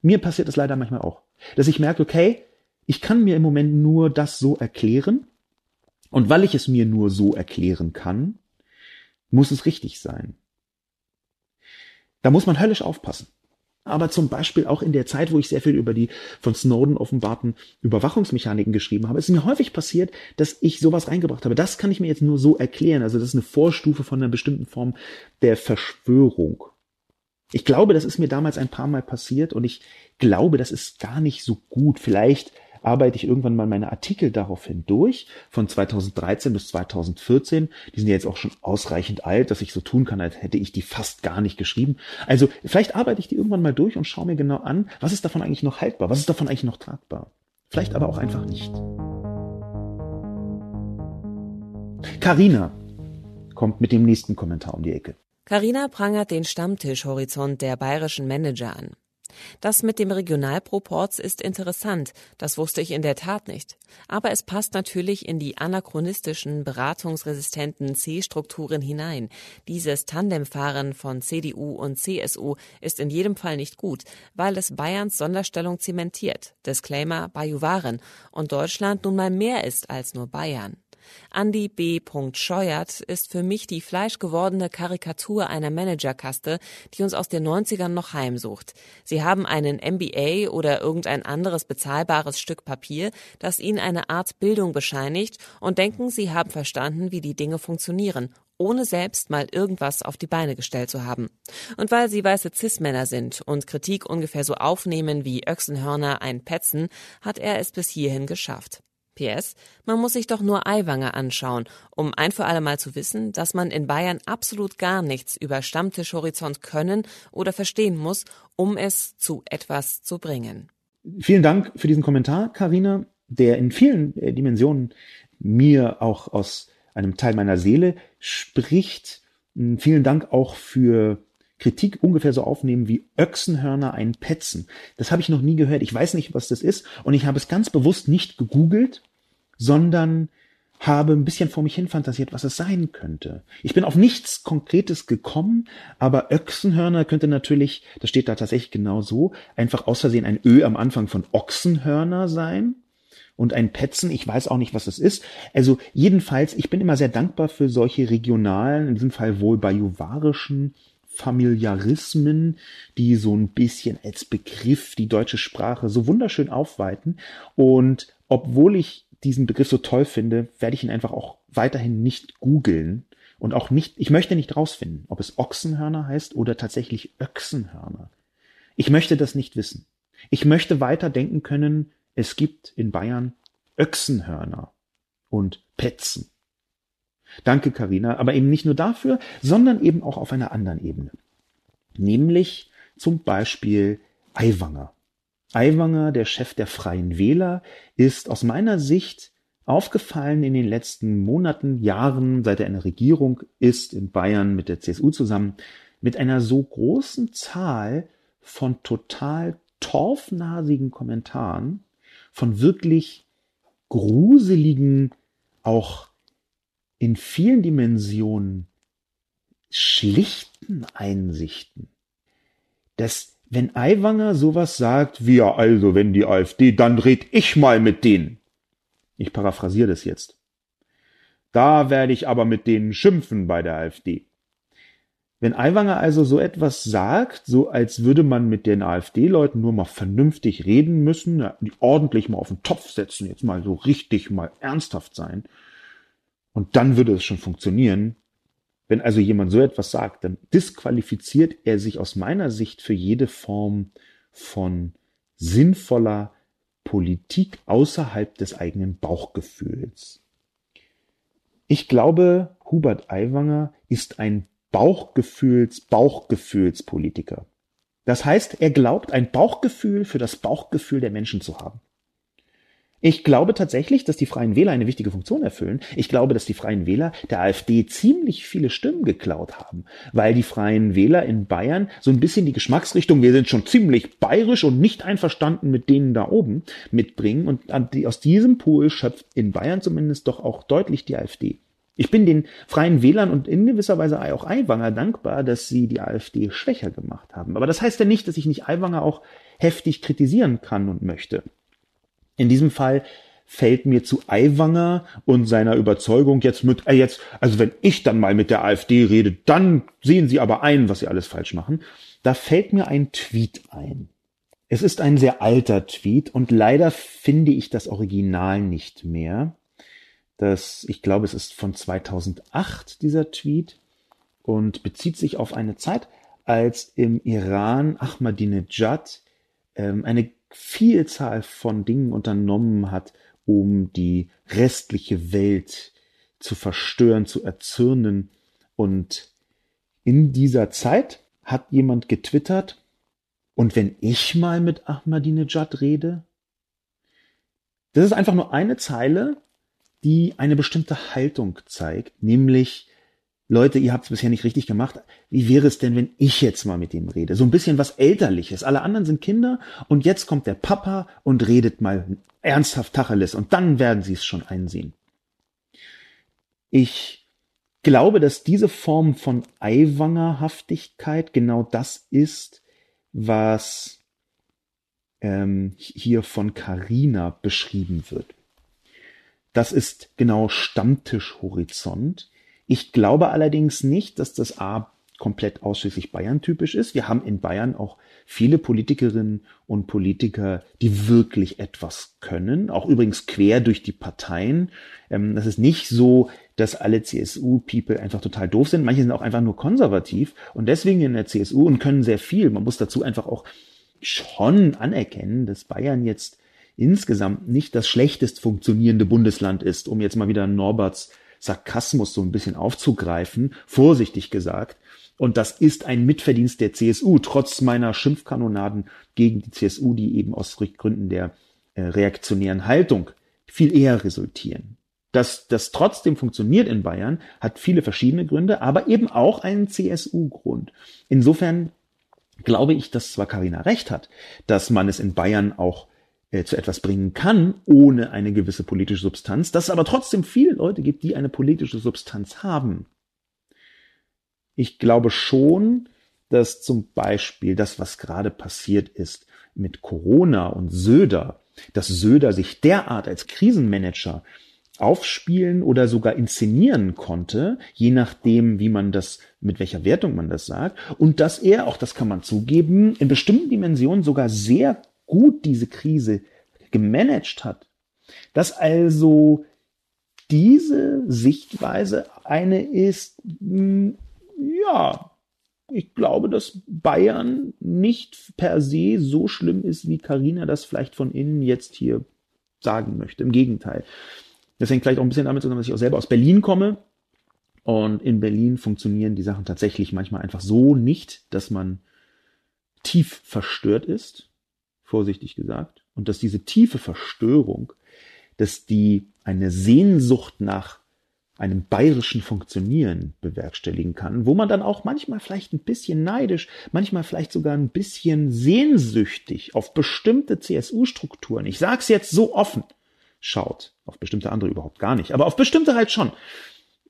Mir passiert es leider manchmal auch. Dass ich merke, okay, ich kann mir im Moment nur das so erklären. Und weil ich es mir nur so erklären kann, muss es richtig sein. Da muss man höllisch aufpassen. Aber zum Beispiel auch in der Zeit, wo ich sehr viel über die von Snowden offenbarten Überwachungsmechaniken geschrieben habe, ist mir häufig passiert, dass ich sowas reingebracht habe. Das kann ich mir jetzt nur so erklären. Also das ist eine Vorstufe von einer bestimmten Form der Verschwörung. Ich glaube, das ist mir damals ein paar Mal passiert und ich glaube, das ist gar nicht so gut. Vielleicht arbeite ich irgendwann mal meine Artikel daraufhin durch, von 2013 bis 2014. Die sind ja jetzt auch schon ausreichend alt, dass ich so tun kann, als hätte ich die fast gar nicht geschrieben. Also vielleicht arbeite ich die irgendwann mal durch und schaue mir genau an, was ist davon eigentlich noch haltbar, was ist davon eigentlich noch tragbar. Vielleicht aber auch einfach nicht. Carina kommt mit dem nächsten Kommentar um die Ecke. Carina prangert den Stammtischhorizont der bayerischen Manager an. Das mit dem Regionalproports ist interessant, das wusste ich in der Tat nicht. Aber es passt natürlich in die anachronistischen, beratungsresistenten C-Strukturen hinein. Dieses Tandemfahren von CDU und CSU ist in jedem Fall nicht gut, weil es Bayerns Sonderstellung zementiert. Disclaimer Bajuwaren und Deutschland nun mal mehr ist als nur Bayern. Andy B. Scheuert ist für mich die fleischgewordene Karikatur einer Managerkaste, die uns aus den 90ern noch heimsucht. Sie haben einen MBA oder irgendein anderes bezahlbares Stück Papier, das ihnen eine Art Bildung bescheinigt und denken, sie haben verstanden, wie die Dinge funktionieren ohne selbst mal irgendwas auf die Beine gestellt zu haben. Und weil sie weiße Cis-Männer sind und Kritik ungefähr so aufnehmen wie Öchsenhörner ein Petzen, hat er es bis hierhin geschafft. PS, man muss sich doch nur Aiwanger anschauen, um ein für alle Mal zu wissen, dass man in Bayern absolut gar nichts über Stammtischhorizont können oder verstehen muss, um es zu etwas zu bringen. Vielen Dank für diesen Kommentar, Karina, der in vielen äh, Dimensionen mir auch aus einem Teil meiner Seele spricht. Hm, vielen Dank auch für Kritik ungefähr so aufnehmen wie Öchsenhörner ein Petzen. Das habe ich noch nie gehört. Ich weiß nicht, was das ist. Und ich habe es ganz bewusst nicht gegoogelt, sondern habe ein bisschen vor mich hin fantasiert, was es sein könnte. Ich bin auf nichts Konkretes gekommen, aber Öchsenhörner könnte natürlich, das steht da tatsächlich genau so, einfach aus Versehen ein Ö am Anfang von Ochsenhörner sein und ein Petzen, ich weiß auch nicht, was es ist. Also jedenfalls, ich bin immer sehr dankbar für solche regionalen, in diesem Fall wohl bajuwarischen Familiarismen, die so ein bisschen als Begriff die deutsche Sprache so wunderschön aufweiten. Und obwohl ich diesen Begriff so toll finde, werde ich ihn einfach auch weiterhin nicht googeln und auch nicht, ich möchte nicht rausfinden, ob es Ochsenhörner heißt oder tatsächlich Öchsenhörner. Ich möchte das nicht wissen. Ich möchte weiter denken können, es gibt in Bayern Öchsenhörner und Petzen. Danke, Karina, aber eben nicht nur dafür, sondern eben auch auf einer anderen Ebene. Nämlich zum Beispiel Aiwanger. Aiwanger, der Chef der Freien Wähler, ist aus meiner Sicht aufgefallen in den letzten Monaten, Jahren, seit er in der Regierung ist, in Bayern mit der CSU zusammen, mit einer so großen Zahl von total torfnasigen Kommentaren, von wirklich gruseligen, auch in vielen Dimensionen schlichten Einsichten, dass wenn Aiwanger sowas sagt, wie ja also, wenn die AfD, dann red ich mal mit denen. Ich paraphrasiere das jetzt. Da werde ich aber mit denen schimpfen bei der AfD. Wenn Aiwanger also so etwas sagt, so als würde man mit den AfD-Leuten nur mal vernünftig reden müssen, die ordentlich mal auf den Topf setzen, jetzt mal so richtig mal ernsthaft sein, Und dann würde es schon funktionieren. Wenn also jemand so etwas sagt, dann disqualifiziert er sich aus meiner Sicht für jede Form von sinnvoller Politik außerhalb des eigenen Bauchgefühls. Ich glaube, Hubert Aiwanger ist ein Bauchgefühls, Bauchgefühlspolitiker. Das heißt, er glaubt, ein Bauchgefühl für das Bauchgefühl der Menschen zu haben. Ich glaube tatsächlich, dass die Freien Wähler eine wichtige Funktion erfüllen. Ich glaube, dass die Freien Wähler der AfD ziemlich viele Stimmen geklaut haben, weil die Freien Wähler in Bayern so ein bisschen die Geschmacksrichtung, wir sind schon ziemlich bayerisch und nicht einverstanden mit denen da oben mitbringen und aus diesem Pool schöpft in Bayern zumindest doch auch deutlich die AfD. Ich bin den Freien Wählern und in gewisser Weise auch Aiwanger dankbar, dass sie die AfD schwächer gemacht haben. Aber das heißt ja nicht, dass ich nicht Aiwanger auch heftig kritisieren kann und möchte. In diesem Fall fällt mir zu Aiwanger und seiner Überzeugung jetzt mit, äh jetzt, also wenn ich dann mal mit der AfD rede, dann sehen sie aber ein, was sie alles falsch machen. Da fällt mir ein Tweet ein. Es ist ein sehr alter Tweet und leider finde ich das Original nicht mehr. Das, ich glaube, es ist von 2008, dieser Tweet, und bezieht sich auf eine Zeit, als im Iran Ahmadinejad ähm, eine Vielzahl von Dingen unternommen hat, um die restliche Welt zu verstören, zu erzürnen. Und in dieser Zeit hat jemand getwittert, und wenn ich mal mit Ahmadinejad rede, das ist einfach nur eine Zeile, die eine bestimmte Haltung zeigt, nämlich Leute, ihr habt es bisher nicht richtig gemacht. Wie wäre es denn, wenn ich jetzt mal mit ihm rede? So ein bisschen was Elterliches. Alle anderen sind Kinder und jetzt kommt der Papa und redet mal ernsthaft Tacheles und dann werden sie es schon einsehen. Ich glaube, dass diese Form von Eiwangerhaftigkeit genau das ist, was ähm, hier von Carina beschrieben wird. Das ist genau Stammtischhorizont. Ich glaube allerdings nicht, dass das A komplett ausschließlich Bayern-typisch ist. Wir haben in Bayern auch viele Politikerinnen und Politiker, die wirklich etwas können, auch übrigens quer durch die Parteien. Ähm, das ist nicht so, dass alle CSU-People einfach total doof sind. Manche sind auch einfach nur konservativ und deswegen in der CSU und können sehr viel. Man muss dazu einfach auch schon anerkennen, dass Bayern jetzt insgesamt nicht das schlechtest funktionierende Bundesland ist, um jetzt mal wieder Norberts Sarkasmus so ein bisschen aufzugreifen, vorsichtig gesagt. Und das ist ein Mitverdienst der CSU, trotz meiner Schimpfkanonaden gegen die CSU, die eben aus Gründen der äh, reaktionären Haltung viel eher resultieren. Dass das trotzdem funktioniert in Bayern, hat viele verschiedene Gründe, aber eben auch einen CSU-Grund. Insofern glaube ich, dass zwar Karina recht hat, dass man es in Bayern auch äh, zu etwas bringen kann, ohne eine gewisse politische Substanz, dass es aber trotzdem viele Leute gibt, die eine politische Substanz haben. Ich glaube schon, dass zum Beispiel das, was gerade passiert ist mit Corona und Söder, dass Söder sich derart als Krisenmanager aufspielen oder sogar inszenieren konnte, je nachdem, wie man das, mit welcher Wertung man das sagt, und dass er, auch das kann man zugeben, in bestimmten Dimensionen sogar sehr gut diese Krise gemanagt hat, dass also diese Sichtweise eine ist, hm, ja, ich glaube, dass Bayern nicht per se so schlimm ist, wie Karina das vielleicht von innen jetzt hier sagen möchte. Im Gegenteil. Das hängt vielleicht auch ein bisschen damit zusammen, dass ich auch selber aus Berlin komme. Und in Berlin funktionieren die Sachen tatsächlich manchmal einfach so nicht, dass man tief verstört ist vorsichtig gesagt, und dass diese tiefe Verstörung, dass die eine Sehnsucht nach einem bayerischen Funktionieren bewerkstelligen kann, wo man dann auch manchmal vielleicht ein bisschen neidisch, manchmal vielleicht sogar ein bisschen sehnsüchtig auf bestimmte CSU-Strukturen, ich sag's jetzt so offen, schaut, auf bestimmte andere überhaupt gar nicht, aber auf bestimmte halt schon.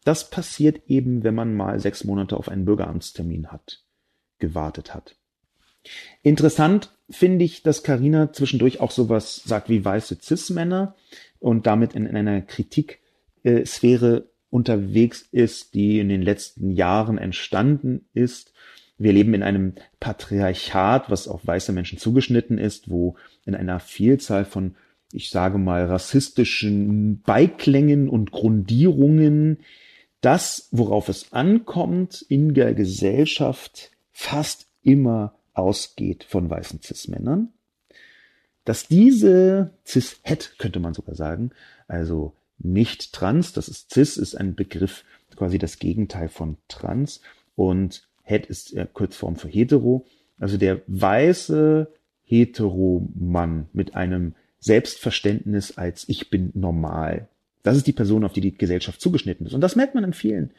Das passiert eben, wenn man mal sechs Monate auf einen Bürgeramtstermin hat, gewartet hat. Interessant finde ich, dass Karina zwischendurch auch sowas sagt wie weiße Cis-Männer und damit in, in einer Kritiksphäre unterwegs ist, die in den letzten Jahren entstanden ist. Wir leben in einem Patriarchat, was auf weiße Menschen zugeschnitten ist, wo in einer Vielzahl von ich sage mal, rassistischen Beiklängen und Grundierungen das, worauf es ankommt in der Gesellschaft, fast immer ausgeht von weißen Cis-Männern, dass diese Cis-Het, könnte man sogar sagen, also nicht trans, das ist Cis, ist ein Begriff, quasi das Gegenteil von trans und Het ist Kurzform für hetero, also der weiße Hetero-Mann mit einem Selbstverständnis als ich bin normal. Das ist die Person, auf die die Gesellschaft zugeschnitten ist. Und das merkt man in vielen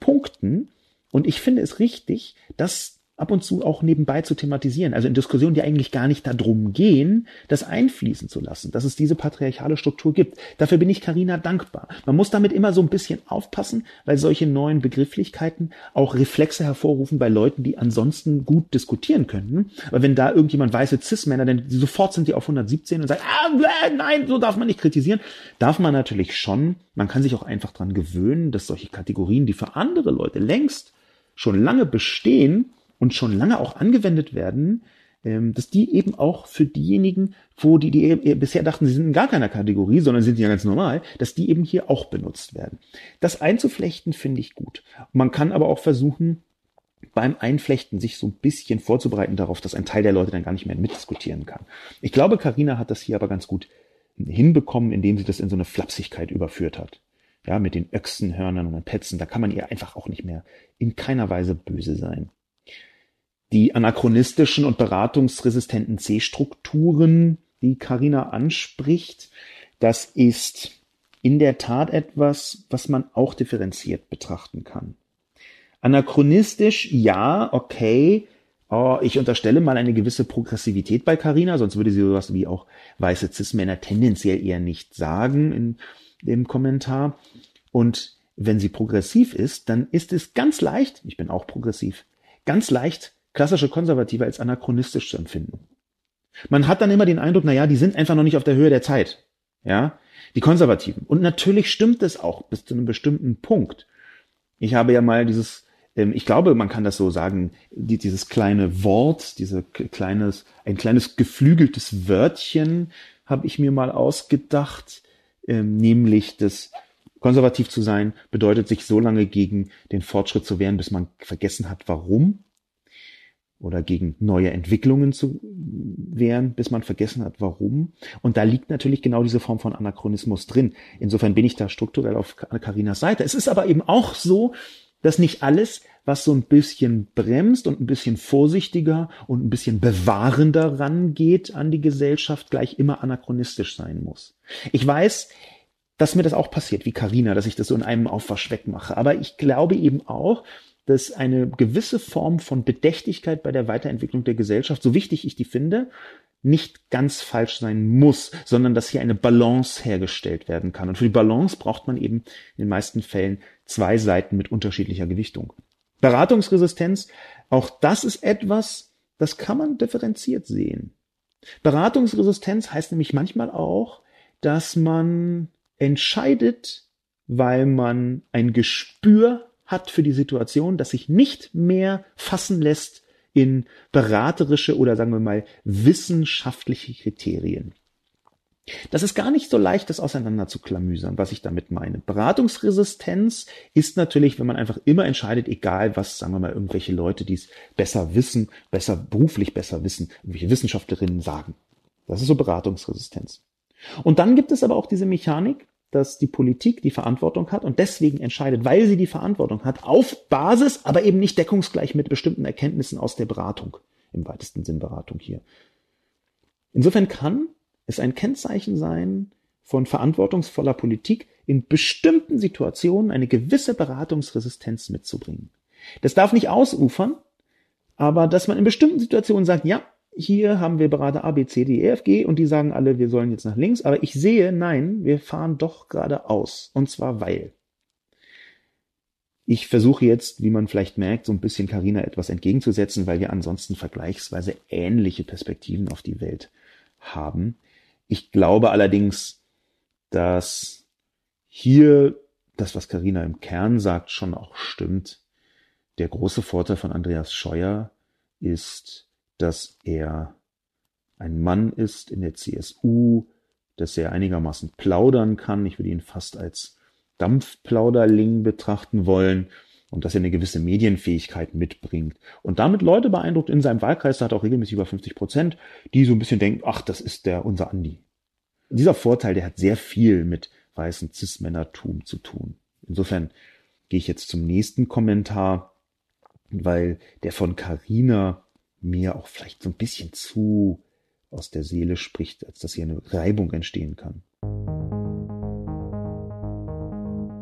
Punkten. Und ich finde es richtig, dass ab und zu auch nebenbei zu thematisieren. Also in Diskussionen, die eigentlich gar nicht darum gehen, das einfließen zu lassen, dass es diese patriarchale Struktur gibt. Dafür bin ich Karina dankbar. Man muss damit immer so ein bisschen aufpassen, weil solche neuen Begrifflichkeiten auch Reflexe hervorrufen bei Leuten, die ansonsten gut diskutieren könnten. Weil wenn da irgendjemand weiße Cis-Männer, dann sofort sind die auf 117 und sagen, ah, nein, so darf man nicht kritisieren. Darf man natürlich schon. Man kann sich auch einfach dran gewöhnen, dass solche Kategorien, die für andere Leute längst schon lange bestehen, und schon lange auch angewendet werden, ähm, dass die eben auch für diejenigen, wo die, die bisher dachten, sie sind in gar keiner Kategorie, sondern sind ja ganz normal, dass die eben hier auch benutzt werden. Das einzuflechten finde ich gut. Man kann aber auch versuchen, beim Einflechten sich so ein bisschen vorzubereiten darauf, dass ein Teil der Leute dann gar nicht mehr mitdiskutieren kann. Ich glaube, Karina hat das hier aber ganz gut hinbekommen, indem sie das in so eine Flapsigkeit überführt hat. Ja, mit den Öchsenhörnern und den Petzen, da kann man ihr einfach auch nicht mehr in keiner Weise böse sein die anachronistischen und beratungsresistenten C-Strukturen, die Karina anspricht, das ist in der Tat etwas, was man auch differenziert betrachten kann. Anachronistisch, ja, okay. Oh, ich unterstelle mal eine gewisse Progressivität bei Carina, sonst würde sie sowas wie auch weiße Cis-Männer tendenziell eher nicht sagen in dem Kommentar. Und wenn sie progressiv ist, dann ist es ganz leicht, ich bin auch progressiv, ganz leicht klassische Konservative als anachronistisch zu empfinden. Man hat dann immer den Eindruck, na ja, die sind einfach noch nicht auf der Höhe der Zeit. Ja, die Konservativen. Und natürlich stimmt es auch bis zu einem bestimmten Punkt. Ich habe ja mal dieses, ähm, ich glaube, man kann das so sagen, die, dieses kleine Wort, diese kleines, ein kleines geflügeltes Wörtchen habe ich mir mal ausgedacht, ähm, nämlich das konservativ zu sein bedeutet, sich so lange gegen den Fortschritt zu wehren, bis man vergessen hat, warum oder gegen neue Entwicklungen zu wehren, bis man vergessen hat, warum. Und da liegt natürlich genau diese Form von Anachronismus drin. Insofern bin ich da strukturell auf Karinas Seite. Es ist aber eben auch so, dass nicht alles, was so ein bisschen bremst und ein bisschen vorsichtiger und ein bisschen bewahrender rangeht an die Gesellschaft, gleich immer anachronistisch sein muss. Ich weiß, dass mir das auch passiert, wie Karina, dass ich das so in einem Aufwasch wegmache. Aber ich glaube eben auch, dass eine gewisse Form von Bedächtigkeit bei der Weiterentwicklung der Gesellschaft, so wichtig ich die finde, nicht ganz falsch sein muss, sondern dass hier eine Balance hergestellt werden kann. Und für die Balance braucht man eben in den meisten Fällen zwei Seiten mit unterschiedlicher Gewichtung. Beratungsresistenz, auch das ist etwas, das kann man differenziert sehen. Beratungsresistenz heißt nämlich manchmal auch, dass man entscheidet, weil man ein Gespür hat für die Situation, dass sich nicht mehr fassen lässt in beraterische oder sagen wir mal wissenschaftliche Kriterien. Das ist gar nicht so leicht, das auseinander zu klamüsern, was ich damit meine. Beratungsresistenz ist natürlich, wenn man einfach immer entscheidet, egal was, sagen wir mal, irgendwelche Leute, die es besser wissen, besser beruflich besser wissen, irgendwelche Wissenschaftlerinnen sagen. Das ist so Beratungsresistenz. Und dann gibt es aber auch diese Mechanik, dass die Politik die Verantwortung hat und deswegen entscheidet, weil sie die Verantwortung hat, auf Basis, aber eben nicht deckungsgleich mit bestimmten Erkenntnissen aus der Beratung, im weitesten Sinn Beratung hier. Insofern kann es ein Kennzeichen sein von verantwortungsvoller Politik, in bestimmten Situationen eine gewisse Beratungsresistenz mitzubringen. Das darf nicht ausufern, aber dass man in bestimmten Situationen sagt, ja, hier haben wir Berater A, B, C, D, E, F, G und die sagen alle, wir sollen jetzt nach links, aber ich sehe, nein, wir fahren doch geradeaus. Und zwar weil. Ich versuche jetzt, wie man vielleicht merkt, so ein bisschen Karina etwas entgegenzusetzen, weil wir ansonsten vergleichsweise ähnliche Perspektiven auf die Welt haben. Ich glaube allerdings, dass hier das, was Karina im Kern sagt, schon auch stimmt. Der große Vorteil von Andreas Scheuer ist, dass er ein Mann ist in der CSU, dass er einigermaßen plaudern kann. Ich würde ihn fast als Dampfplauderling betrachten wollen und dass er eine gewisse Medienfähigkeit mitbringt und damit Leute beeindruckt in seinem Wahlkreis, da hat auch regelmäßig über 50 Prozent, die so ein bisschen denken, ach, das ist der unser Andi. Dieser Vorteil, der hat sehr viel mit weißen Cis-Männertum zu tun. Insofern gehe ich jetzt zum nächsten Kommentar, weil der von Carina mir auch vielleicht so ein bisschen zu aus der Seele spricht, als dass hier eine Reibung entstehen kann.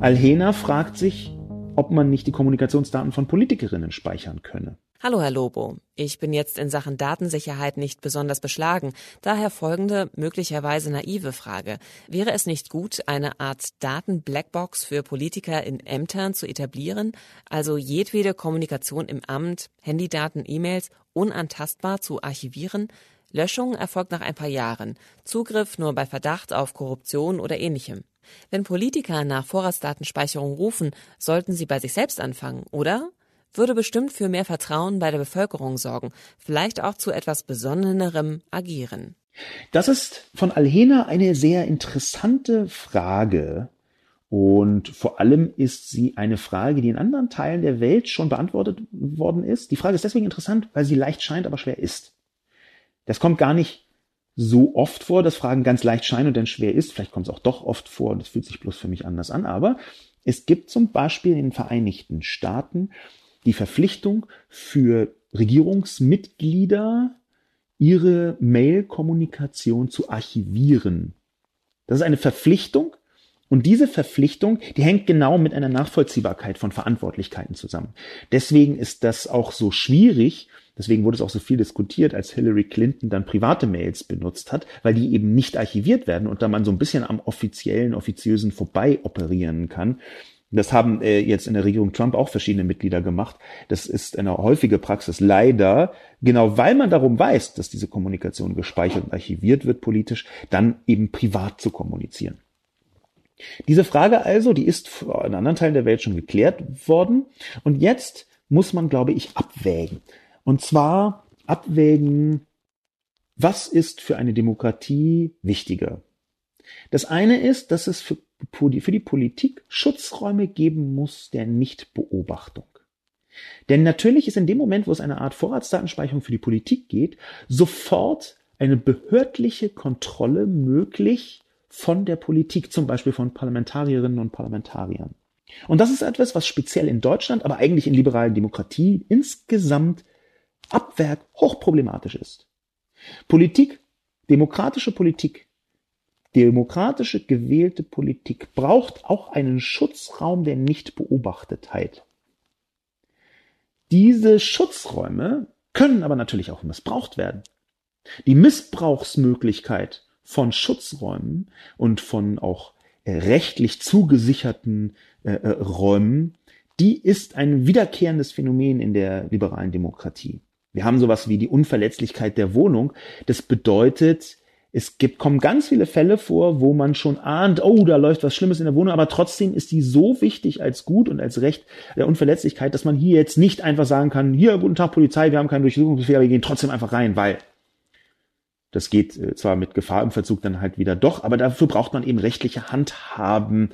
Alhena fragt sich, ob man nicht die Kommunikationsdaten von Politikerinnen speichern könne. Hallo, Herr Lobo. Ich bin jetzt in Sachen Datensicherheit nicht besonders beschlagen. Daher folgende möglicherweise naive Frage. Wäre es nicht gut, eine Art Daten-Blackbox für Politiker in Ämtern zu etablieren? Also jedwede Kommunikation im Amt, Handydaten, E-Mails unantastbar zu archivieren? Löschung erfolgt nach ein paar Jahren. Zugriff nur bei Verdacht auf Korruption oder ähnlichem. Wenn Politiker nach Vorratsdatenspeicherung rufen, sollten sie bei sich selbst anfangen, oder? Würde bestimmt für mehr Vertrauen bei der Bevölkerung sorgen, vielleicht auch zu etwas besonnenerem Agieren. Das ist von Alhena eine sehr interessante Frage. Und vor allem ist sie eine Frage, die in anderen Teilen der Welt schon beantwortet worden ist. Die Frage ist deswegen interessant, weil sie leicht scheint, aber schwer ist. Das kommt gar nicht so oft vor, dass Fragen ganz leicht scheinen und dann schwer ist. Vielleicht kommt es auch doch oft vor, das fühlt sich bloß für mich anders an. Aber es gibt zum Beispiel in den Vereinigten Staaten die Verpflichtung für Regierungsmitglieder, ihre Mail-Kommunikation zu archivieren. Das ist eine Verpflichtung, und diese Verpflichtung, die hängt genau mit einer Nachvollziehbarkeit von Verantwortlichkeiten zusammen. Deswegen ist das auch so schwierig, deswegen wurde es auch so viel diskutiert, als Hillary Clinton dann private Mails benutzt hat, weil die eben nicht archiviert werden und da man so ein bisschen am offiziellen, offiziösen vorbei operieren kann. Das haben äh, jetzt in der Regierung Trump auch verschiedene Mitglieder gemacht. Das ist eine häufige Praxis, leider, genau weil man darum weiß, dass diese Kommunikation gespeichert und archiviert wird politisch, dann eben privat zu kommunizieren. Diese Frage also, die ist in anderen Teilen der Welt schon geklärt worden. Und jetzt muss man, glaube ich, abwägen. Und zwar abwägen, was ist für eine Demokratie wichtiger? Das eine ist, dass es für, für die Politik Schutzräume geben muss der Nichtbeobachtung. Denn natürlich ist in dem Moment, wo es eine Art Vorratsdatenspeicherung für die Politik geht, sofort eine behördliche Kontrolle möglich von der Politik, zum Beispiel von Parlamentarierinnen und Parlamentariern. Und das ist etwas, was speziell in Deutschland, aber eigentlich in liberalen Demokratien insgesamt ab Werk hochproblematisch ist. Politik, demokratische Politik, demokratische gewählte Politik braucht auch einen Schutzraum der Nichtbeobachtetheit. Diese Schutzräume können aber natürlich auch missbraucht werden. Die Missbrauchsmöglichkeit von Schutzräumen und von auch äh, rechtlich zugesicherten äh, äh, Räumen, die ist ein wiederkehrendes Phänomen in der liberalen Demokratie. Wir haben sowas wie die Unverletzlichkeit der Wohnung. Das bedeutet, es gibt, kommen ganz viele Fälle vor, wo man schon ahnt, oh, da läuft was Schlimmes in der Wohnung, aber trotzdem ist die so wichtig als Gut und als Recht der Unverletzlichkeit, dass man hier jetzt nicht einfach sagen kann, hier, guten Tag Polizei, wir haben keinen Durchsuchungsbefehl, aber wir gehen trotzdem einfach rein, weil das geht äh, zwar mit Gefahr im Verzug dann halt wieder doch, aber dafür braucht man eben rechtliche Handhaben,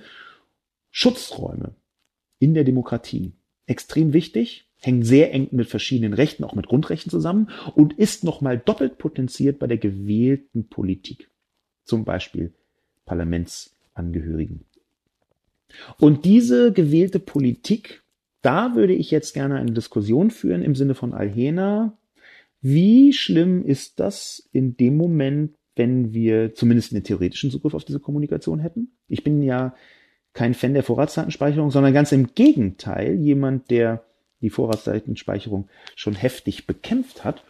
Schutzräume in der Demokratie. Extrem wichtig, hängt sehr eng mit verschiedenen Rechten, auch mit Grundrechten zusammen und ist nochmal doppelt potenziert bei der gewählten Politik. Zum Beispiel Parlamentsangehörigen. Und diese gewählte Politik, da würde ich jetzt gerne eine Diskussion führen im Sinne von Alhena, wie schlimm ist das in dem Moment, wenn wir zumindest einen theoretischen Zugriff auf diese Kommunikation hätten? Ich bin ja kein Fan der Vorratsdatenspeicherung, sondern ganz im Gegenteil, jemand, der die Vorratsdatenspeicherung schon heftig bekämpft hat.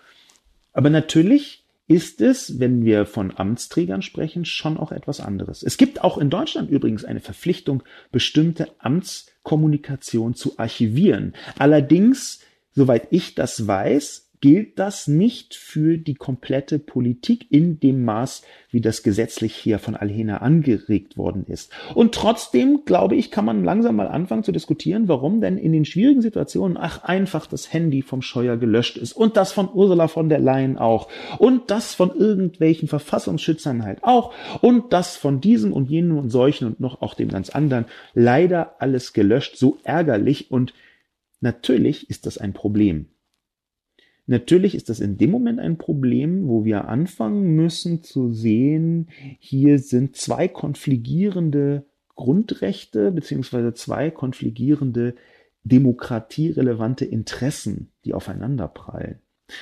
Aber natürlich ist es, wenn wir von Amtsträgern sprechen, schon auch etwas anderes. Es gibt auch in Deutschland übrigens eine Verpflichtung, bestimmte Amtskommunikation zu archivieren. Allerdings, soweit ich das weiß, gilt das nicht für die komplette Politik in dem Maß, wie das gesetzlich hier von Alhena angeregt worden ist. Und trotzdem, glaube ich, kann man langsam mal anfangen zu diskutieren, warum denn in den schwierigen Situationen, ach, einfach das Handy vom Scheuer gelöscht ist und das von Ursula von der Leyen auch und das von irgendwelchen Verfassungsschützern halt auch und das von diesem und jenem und solchen und noch auch dem ganz anderen leider alles gelöscht, so ärgerlich und natürlich ist das ein Problem. Natürlich ist das in dem Moment ein Problem, wo wir anfangen müssen zu sehen, hier sind zwei konfligierende Grundrechte beziehungsweise zwei konfligierende demokratierelevante Interessen, die aufeinander prallen.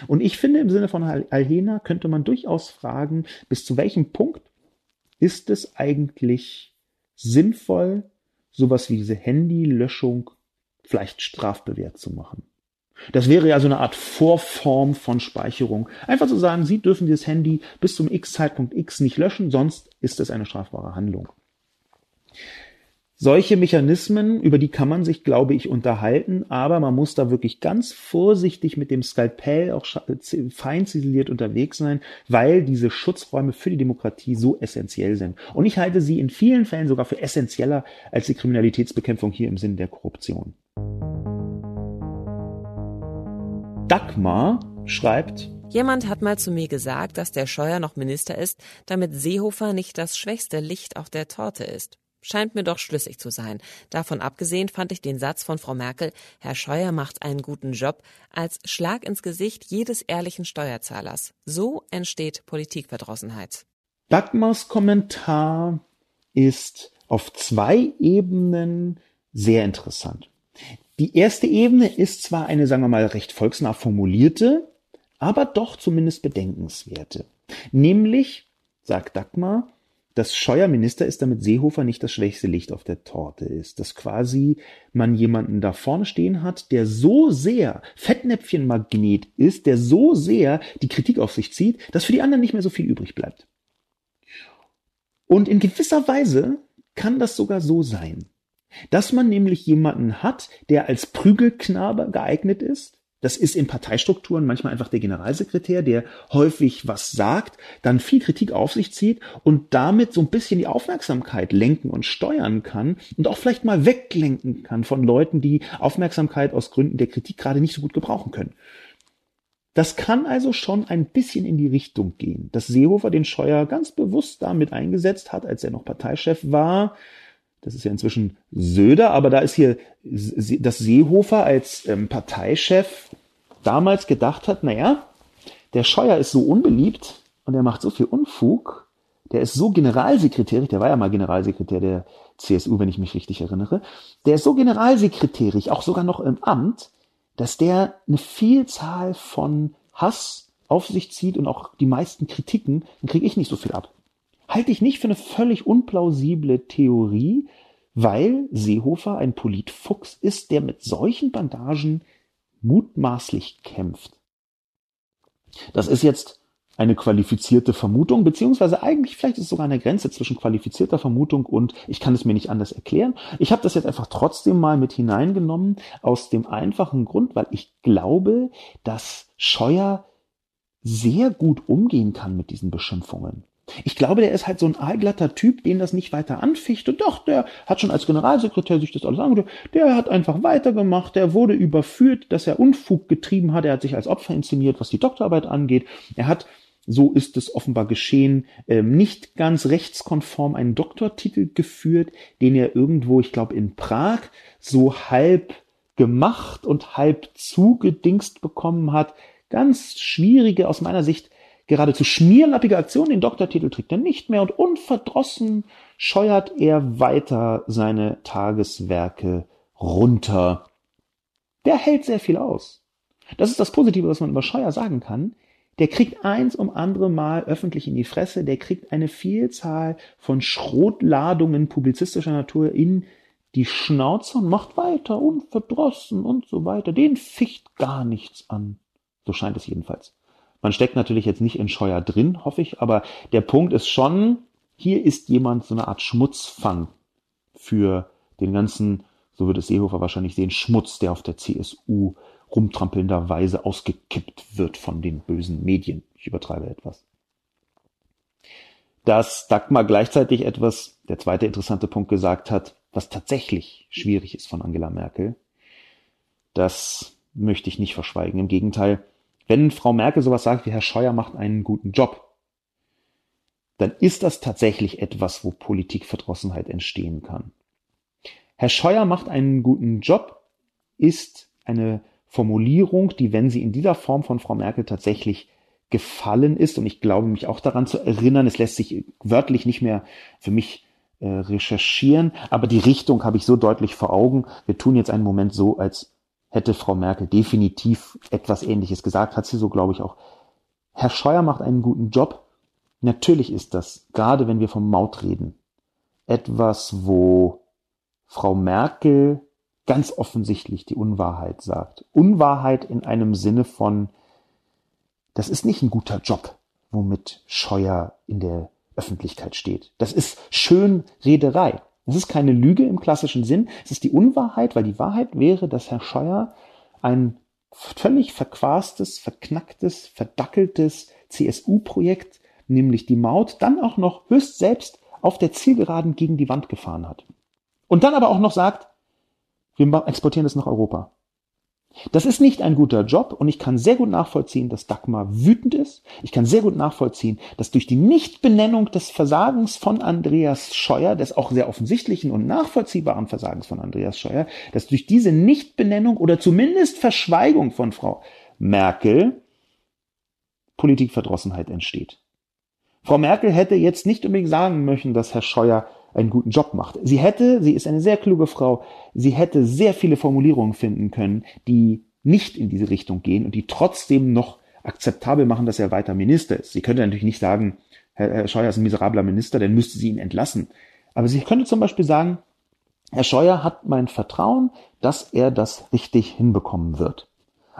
Und ich finde, im Sinne von Alhena könnte man durchaus fragen, bis zu welchem Punkt ist es eigentlich sinnvoll, sowas wie diese Handylöschung vielleicht strafbewehrt zu machen. Das wäre ja so eine Art Vorform von Speicherung. Einfach zu sagen, Sie dürfen dieses Handy bis zum X-Zeitpunkt X nicht löschen, sonst ist es eine strafbare Handlung. Solche Mechanismen, über die kann man sich, glaube ich, unterhalten, aber man muss da wirklich ganz vorsichtig mit dem Skalpell auch fein ziseliert unterwegs sein, weil diese Schutzräume für die Demokratie so essentiell sind. Und ich halte sie in vielen Fällen sogar für essentieller als die Kriminalitätsbekämpfung hier im Sinne der Korruption. Dagmar schreibt, Jemand hat mal zu mir gesagt, dass der Scheuer noch Minister ist, damit Seehofer nicht das schwächste Licht auf der Torte ist. Scheint mir doch schlüssig zu sein. Davon abgesehen fand ich den Satz von Frau Merkel, Herr Scheuer macht einen guten Job, als Schlag ins Gesicht jedes ehrlichen Steuerzahlers. So entsteht Politikverdrossenheit. Dagmars Kommentar ist auf zwei Ebenen sehr interessant. Die erste Ebene ist zwar eine, sagen wir mal, recht volksnah formulierte, aber doch zumindest bedenkenswerte. Nämlich, sagt Dagmar, dass Scheuer Minister ist, damit Seehofer nicht das schwächste Licht auf der Torte ist. Dass quasi man jemanden da vorne stehen hat, der so sehr Fettnäpfchenmagnet ist, der so sehr die Kritik auf sich zieht, dass für die anderen nicht mehr so viel übrig bleibt. Und in gewisser Weise kann das sogar so sein. Dass man nämlich jemanden hat, der als Prügelknabe geeignet ist, das ist in Parteistrukturen manchmal einfach der Generalsekretär, der häufig was sagt, dann viel Kritik auf sich zieht und damit so ein bisschen die Aufmerksamkeit lenken und steuern kann und auch vielleicht mal weglenken kann von Leuten, die Aufmerksamkeit aus Gründen der Kritik gerade nicht so gut gebrauchen können. Das kann also schon ein bisschen in die Richtung gehen, dass Seehofer den Scheuer ganz bewusst damit eingesetzt hat, als er noch Parteichef war, das ist ja inzwischen Söder, aber da ist hier das Seehofer als ähm, Parteichef damals gedacht hat, naja, der Scheuer ist so unbeliebt und er macht so viel Unfug, der ist so generalsekretärig, der war ja mal Generalsekretär der CSU, wenn ich mich richtig erinnere, der ist so generalsekretärig, auch sogar noch im Amt, dass der eine Vielzahl von Hass auf sich zieht und auch die meisten Kritiken, dann kriege ich nicht so viel ab halte ich nicht für eine völlig unplausible Theorie, weil Seehofer ein Politfuchs ist, der mit solchen Bandagen mutmaßlich kämpft. Das ist jetzt eine qualifizierte Vermutung, beziehungsweise eigentlich vielleicht ist es sogar eine Grenze zwischen qualifizierter Vermutung und ich kann es mir nicht anders erklären. Ich habe das jetzt einfach trotzdem mal mit hineingenommen, aus dem einfachen Grund, weil ich glaube, dass Scheuer sehr gut umgehen kann mit diesen Beschimpfungen. Ich glaube, der ist halt so ein aalglatter Typ, den das nicht weiter anficht. Und doch, der hat schon als Generalsekretär sich das alles angehört. Der hat einfach weitergemacht. Der wurde überführt, dass er Unfug getrieben hat. Er hat sich als Opfer inszeniert, was die Doktorarbeit angeht. Er hat, so ist es offenbar geschehen, ähm, nicht ganz rechtskonform einen Doktortitel geführt, den er irgendwo, ich glaube, in Prag so halb gemacht und halb zugedingst bekommen hat. Ganz schwierige, aus meiner Sicht, Geradezu schmierlappige Aktion, den Doktortitel trägt er nicht mehr und unverdrossen scheuert er weiter seine Tageswerke runter. Der hält sehr viel aus. Das ist das Positive, was man über Scheuer sagen kann. Der kriegt eins um andere Mal öffentlich in die Fresse, der kriegt eine Vielzahl von Schrotladungen publizistischer Natur in die Schnauze und macht weiter, unverdrossen und so weiter. Den ficht gar nichts an. So scheint es jedenfalls. Man steckt natürlich jetzt nicht in Scheuer drin, hoffe ich, aber der Punkt ist schon, hier ist jemand so eine Art Schmutzfang für den ganzen, so würde es Seehofer wahrscheinlich sehen, Schmutz, der auf der CSU rumtrampelnderweise ausgekippt wird von den bösen Medien. Ich übertreibe etwas. Dass Dagmar gleichzeitig etwas, der zweite interessante Punkt gesagt hat, was tatsächlich schwierig ist von Angela Merkel, das möchte ich nicht verschweigen. Im Gegenteil, wenn Frau Merkel sowas sagt wie Herr Scheuer macht einen guten Job, dann ist das tatsächlich etwas, wo Politikverdrossenheit entstehen kann. Herr Scheuer macht einen guten Job ist eine Formulierung, die, wenn sie in dieser Form von Frau Merkel tatsächlich gefallen ist, und ich glaube mich auch daran zu erinnern, es lässt sich wörtlich nicht mehr für mich äh, recherchieren, aber die Richtung habe ich so deutlich vor Augen. Wir tun jetzt einen Moment so, als hätte Frau Merkel definitiv etwas Ähnliches gesagt, hat sie so, glaube ich, auch. Herr Scheuer macht einen guten Job. Natürlich ist das, gerade wenn wir vom Maut reden, etwas, wo Frau Merkel ganz offensichtlich die Unwahrheit sagt. Unwahrheit in einem Sinne von, das ist nicht ein guter Job, womit Scheuer in der Öffentlichkeit steht. Das ist Schönrederei. Das ist keine Lüge im klassischen Sinn. Es ist die Unwahrheit, weil die Wahrheit wäre, dass Herr Scheuer ein völlig verquastes, verknacktes, verdackeltes CSU-Projekt, nämlich die Maut, dann auch noch höchst selbst auf der Zielgeraden gegen die Wand gefahren hat. Und dann aber auch noch sagt, wir exportieren das nach Europa. Das ist nicht ein guter Job und ich kann sehr gut nachvollziehen, dass Dagmar wütend ist. Ich kann sehr gut nachvollziehen, dass durch die Nichtbenennung des Versagens von Andreas Scheuer, des auch sehr offensichtlichen und nachvollziehbaren Versagens von Andreas Scheuer, dass durch diese Nichtbenennung oder zumindest Verschweigung von Frau Merkel Politikverdrossenheit entsteht. Frau Merkel hätte jetzt nicht unbedingt sagen möchten, dass Herr Scheuer einen guten Job macht. Sie hätte, sie ist eine sehr kluge Frau, sie hätte sehr viele Formulierungen finden können, die nicht in diese Richtung gehen und die trotzdem noch akzeptabel machen, dass er weiter Minister ist. Sie könnte natürlich nicht sagen, Herr, Scheuer ist ein miserabler Minister, dann müsste sie ihn entlassen. Aber sie könnte zum Beispiel sagen, Herr Scheuer hat mein Vertrauen, dass er das richtig hinbekommen wird.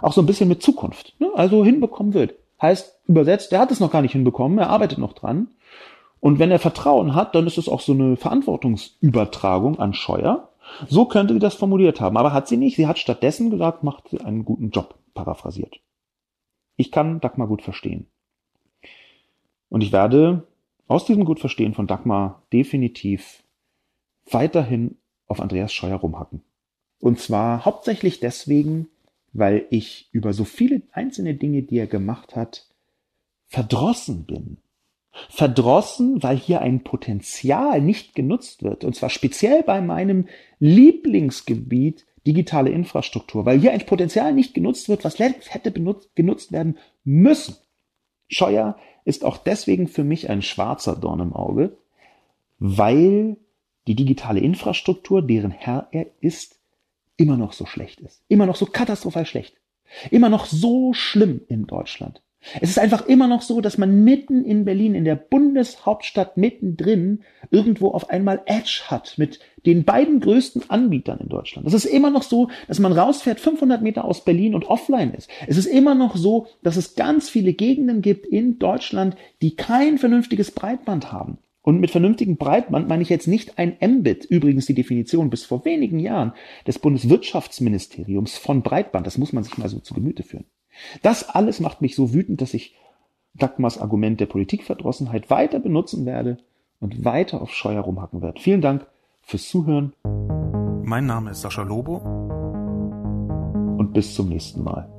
Auch so ein bisschen mit Zukunft. Ne? Also hinbekommen wird. Heißt übersetzt, er hat es noch gar nicht hinbekommen, er arbeitet noch dran. Und wenn er Vertrauen hat, dann ist es auch so eine Verantwortungsübertragung an Scheuer. So könnte sie das formuliert haben. Aber hat sie nicht. Sie hat stattdessen gesagt, macht sie einen guten Job, paraphrasiert. Ich kann Dagmar gut verstehen. Und ich werde aus diesem gut Verstehen von Dagmar definitiv weiterhin auf Andreas Scheuer rumhacken. Und zwar hauptsächlich deswegen, weil ich über so viele einzelne Dinge, die er gemacht hat, verdrossen bin. Verdrossen, weil hier ein Potenzial nicht genutzt wird. Und zwar speziell bei meinem Lieblingsgebiet digitale Infrastruktur, weil hier ein Potenzial nicht genutzt wird, was hätte benutzt, genutzt werden müssen. Scheuer ist auch deswegen für mich ein schwarzer Dorn im Auge, weil die digitale Infrastruktur, deren Herr er ist, immer noch so schlecht ist. Immer noch so katastrophal schlecht. Immer noch so schlimm in Deutschland. Es ist einfach immer noch so, dass man mitten in Berlin, in der Bundeshauptstadt mittendrin, irgendwo auf einmal Edge hat mit den beiden größten Anbietern in Deutschland. Es ist immer noch so, dass man rausfährt 500 Meter aus Berlin und offline ist. Es ist immer noch so, dass es ganz viele Gegenden gibt in Deutschland, die kein vernünftiges Breitband haben. Und mit vernünftigem Breitband meine ich jetzt nicht ein Mbit, übrigens die Definition bis vor wenigen Jahren des Bundeswirtschaftsministeriums von Breitband. Das muss man sich mal so zu Gemüte führen. Das alles macht mich so wütend, dass ich Dagmars Argument der Politikverdrossenheit weiter benutzen werde und weiter auf Scheuer rumhacken werde. Vielen Dank fürs Zuhören. Mein Name ist Sascha Lobo. Und bis zum nächsten Mal.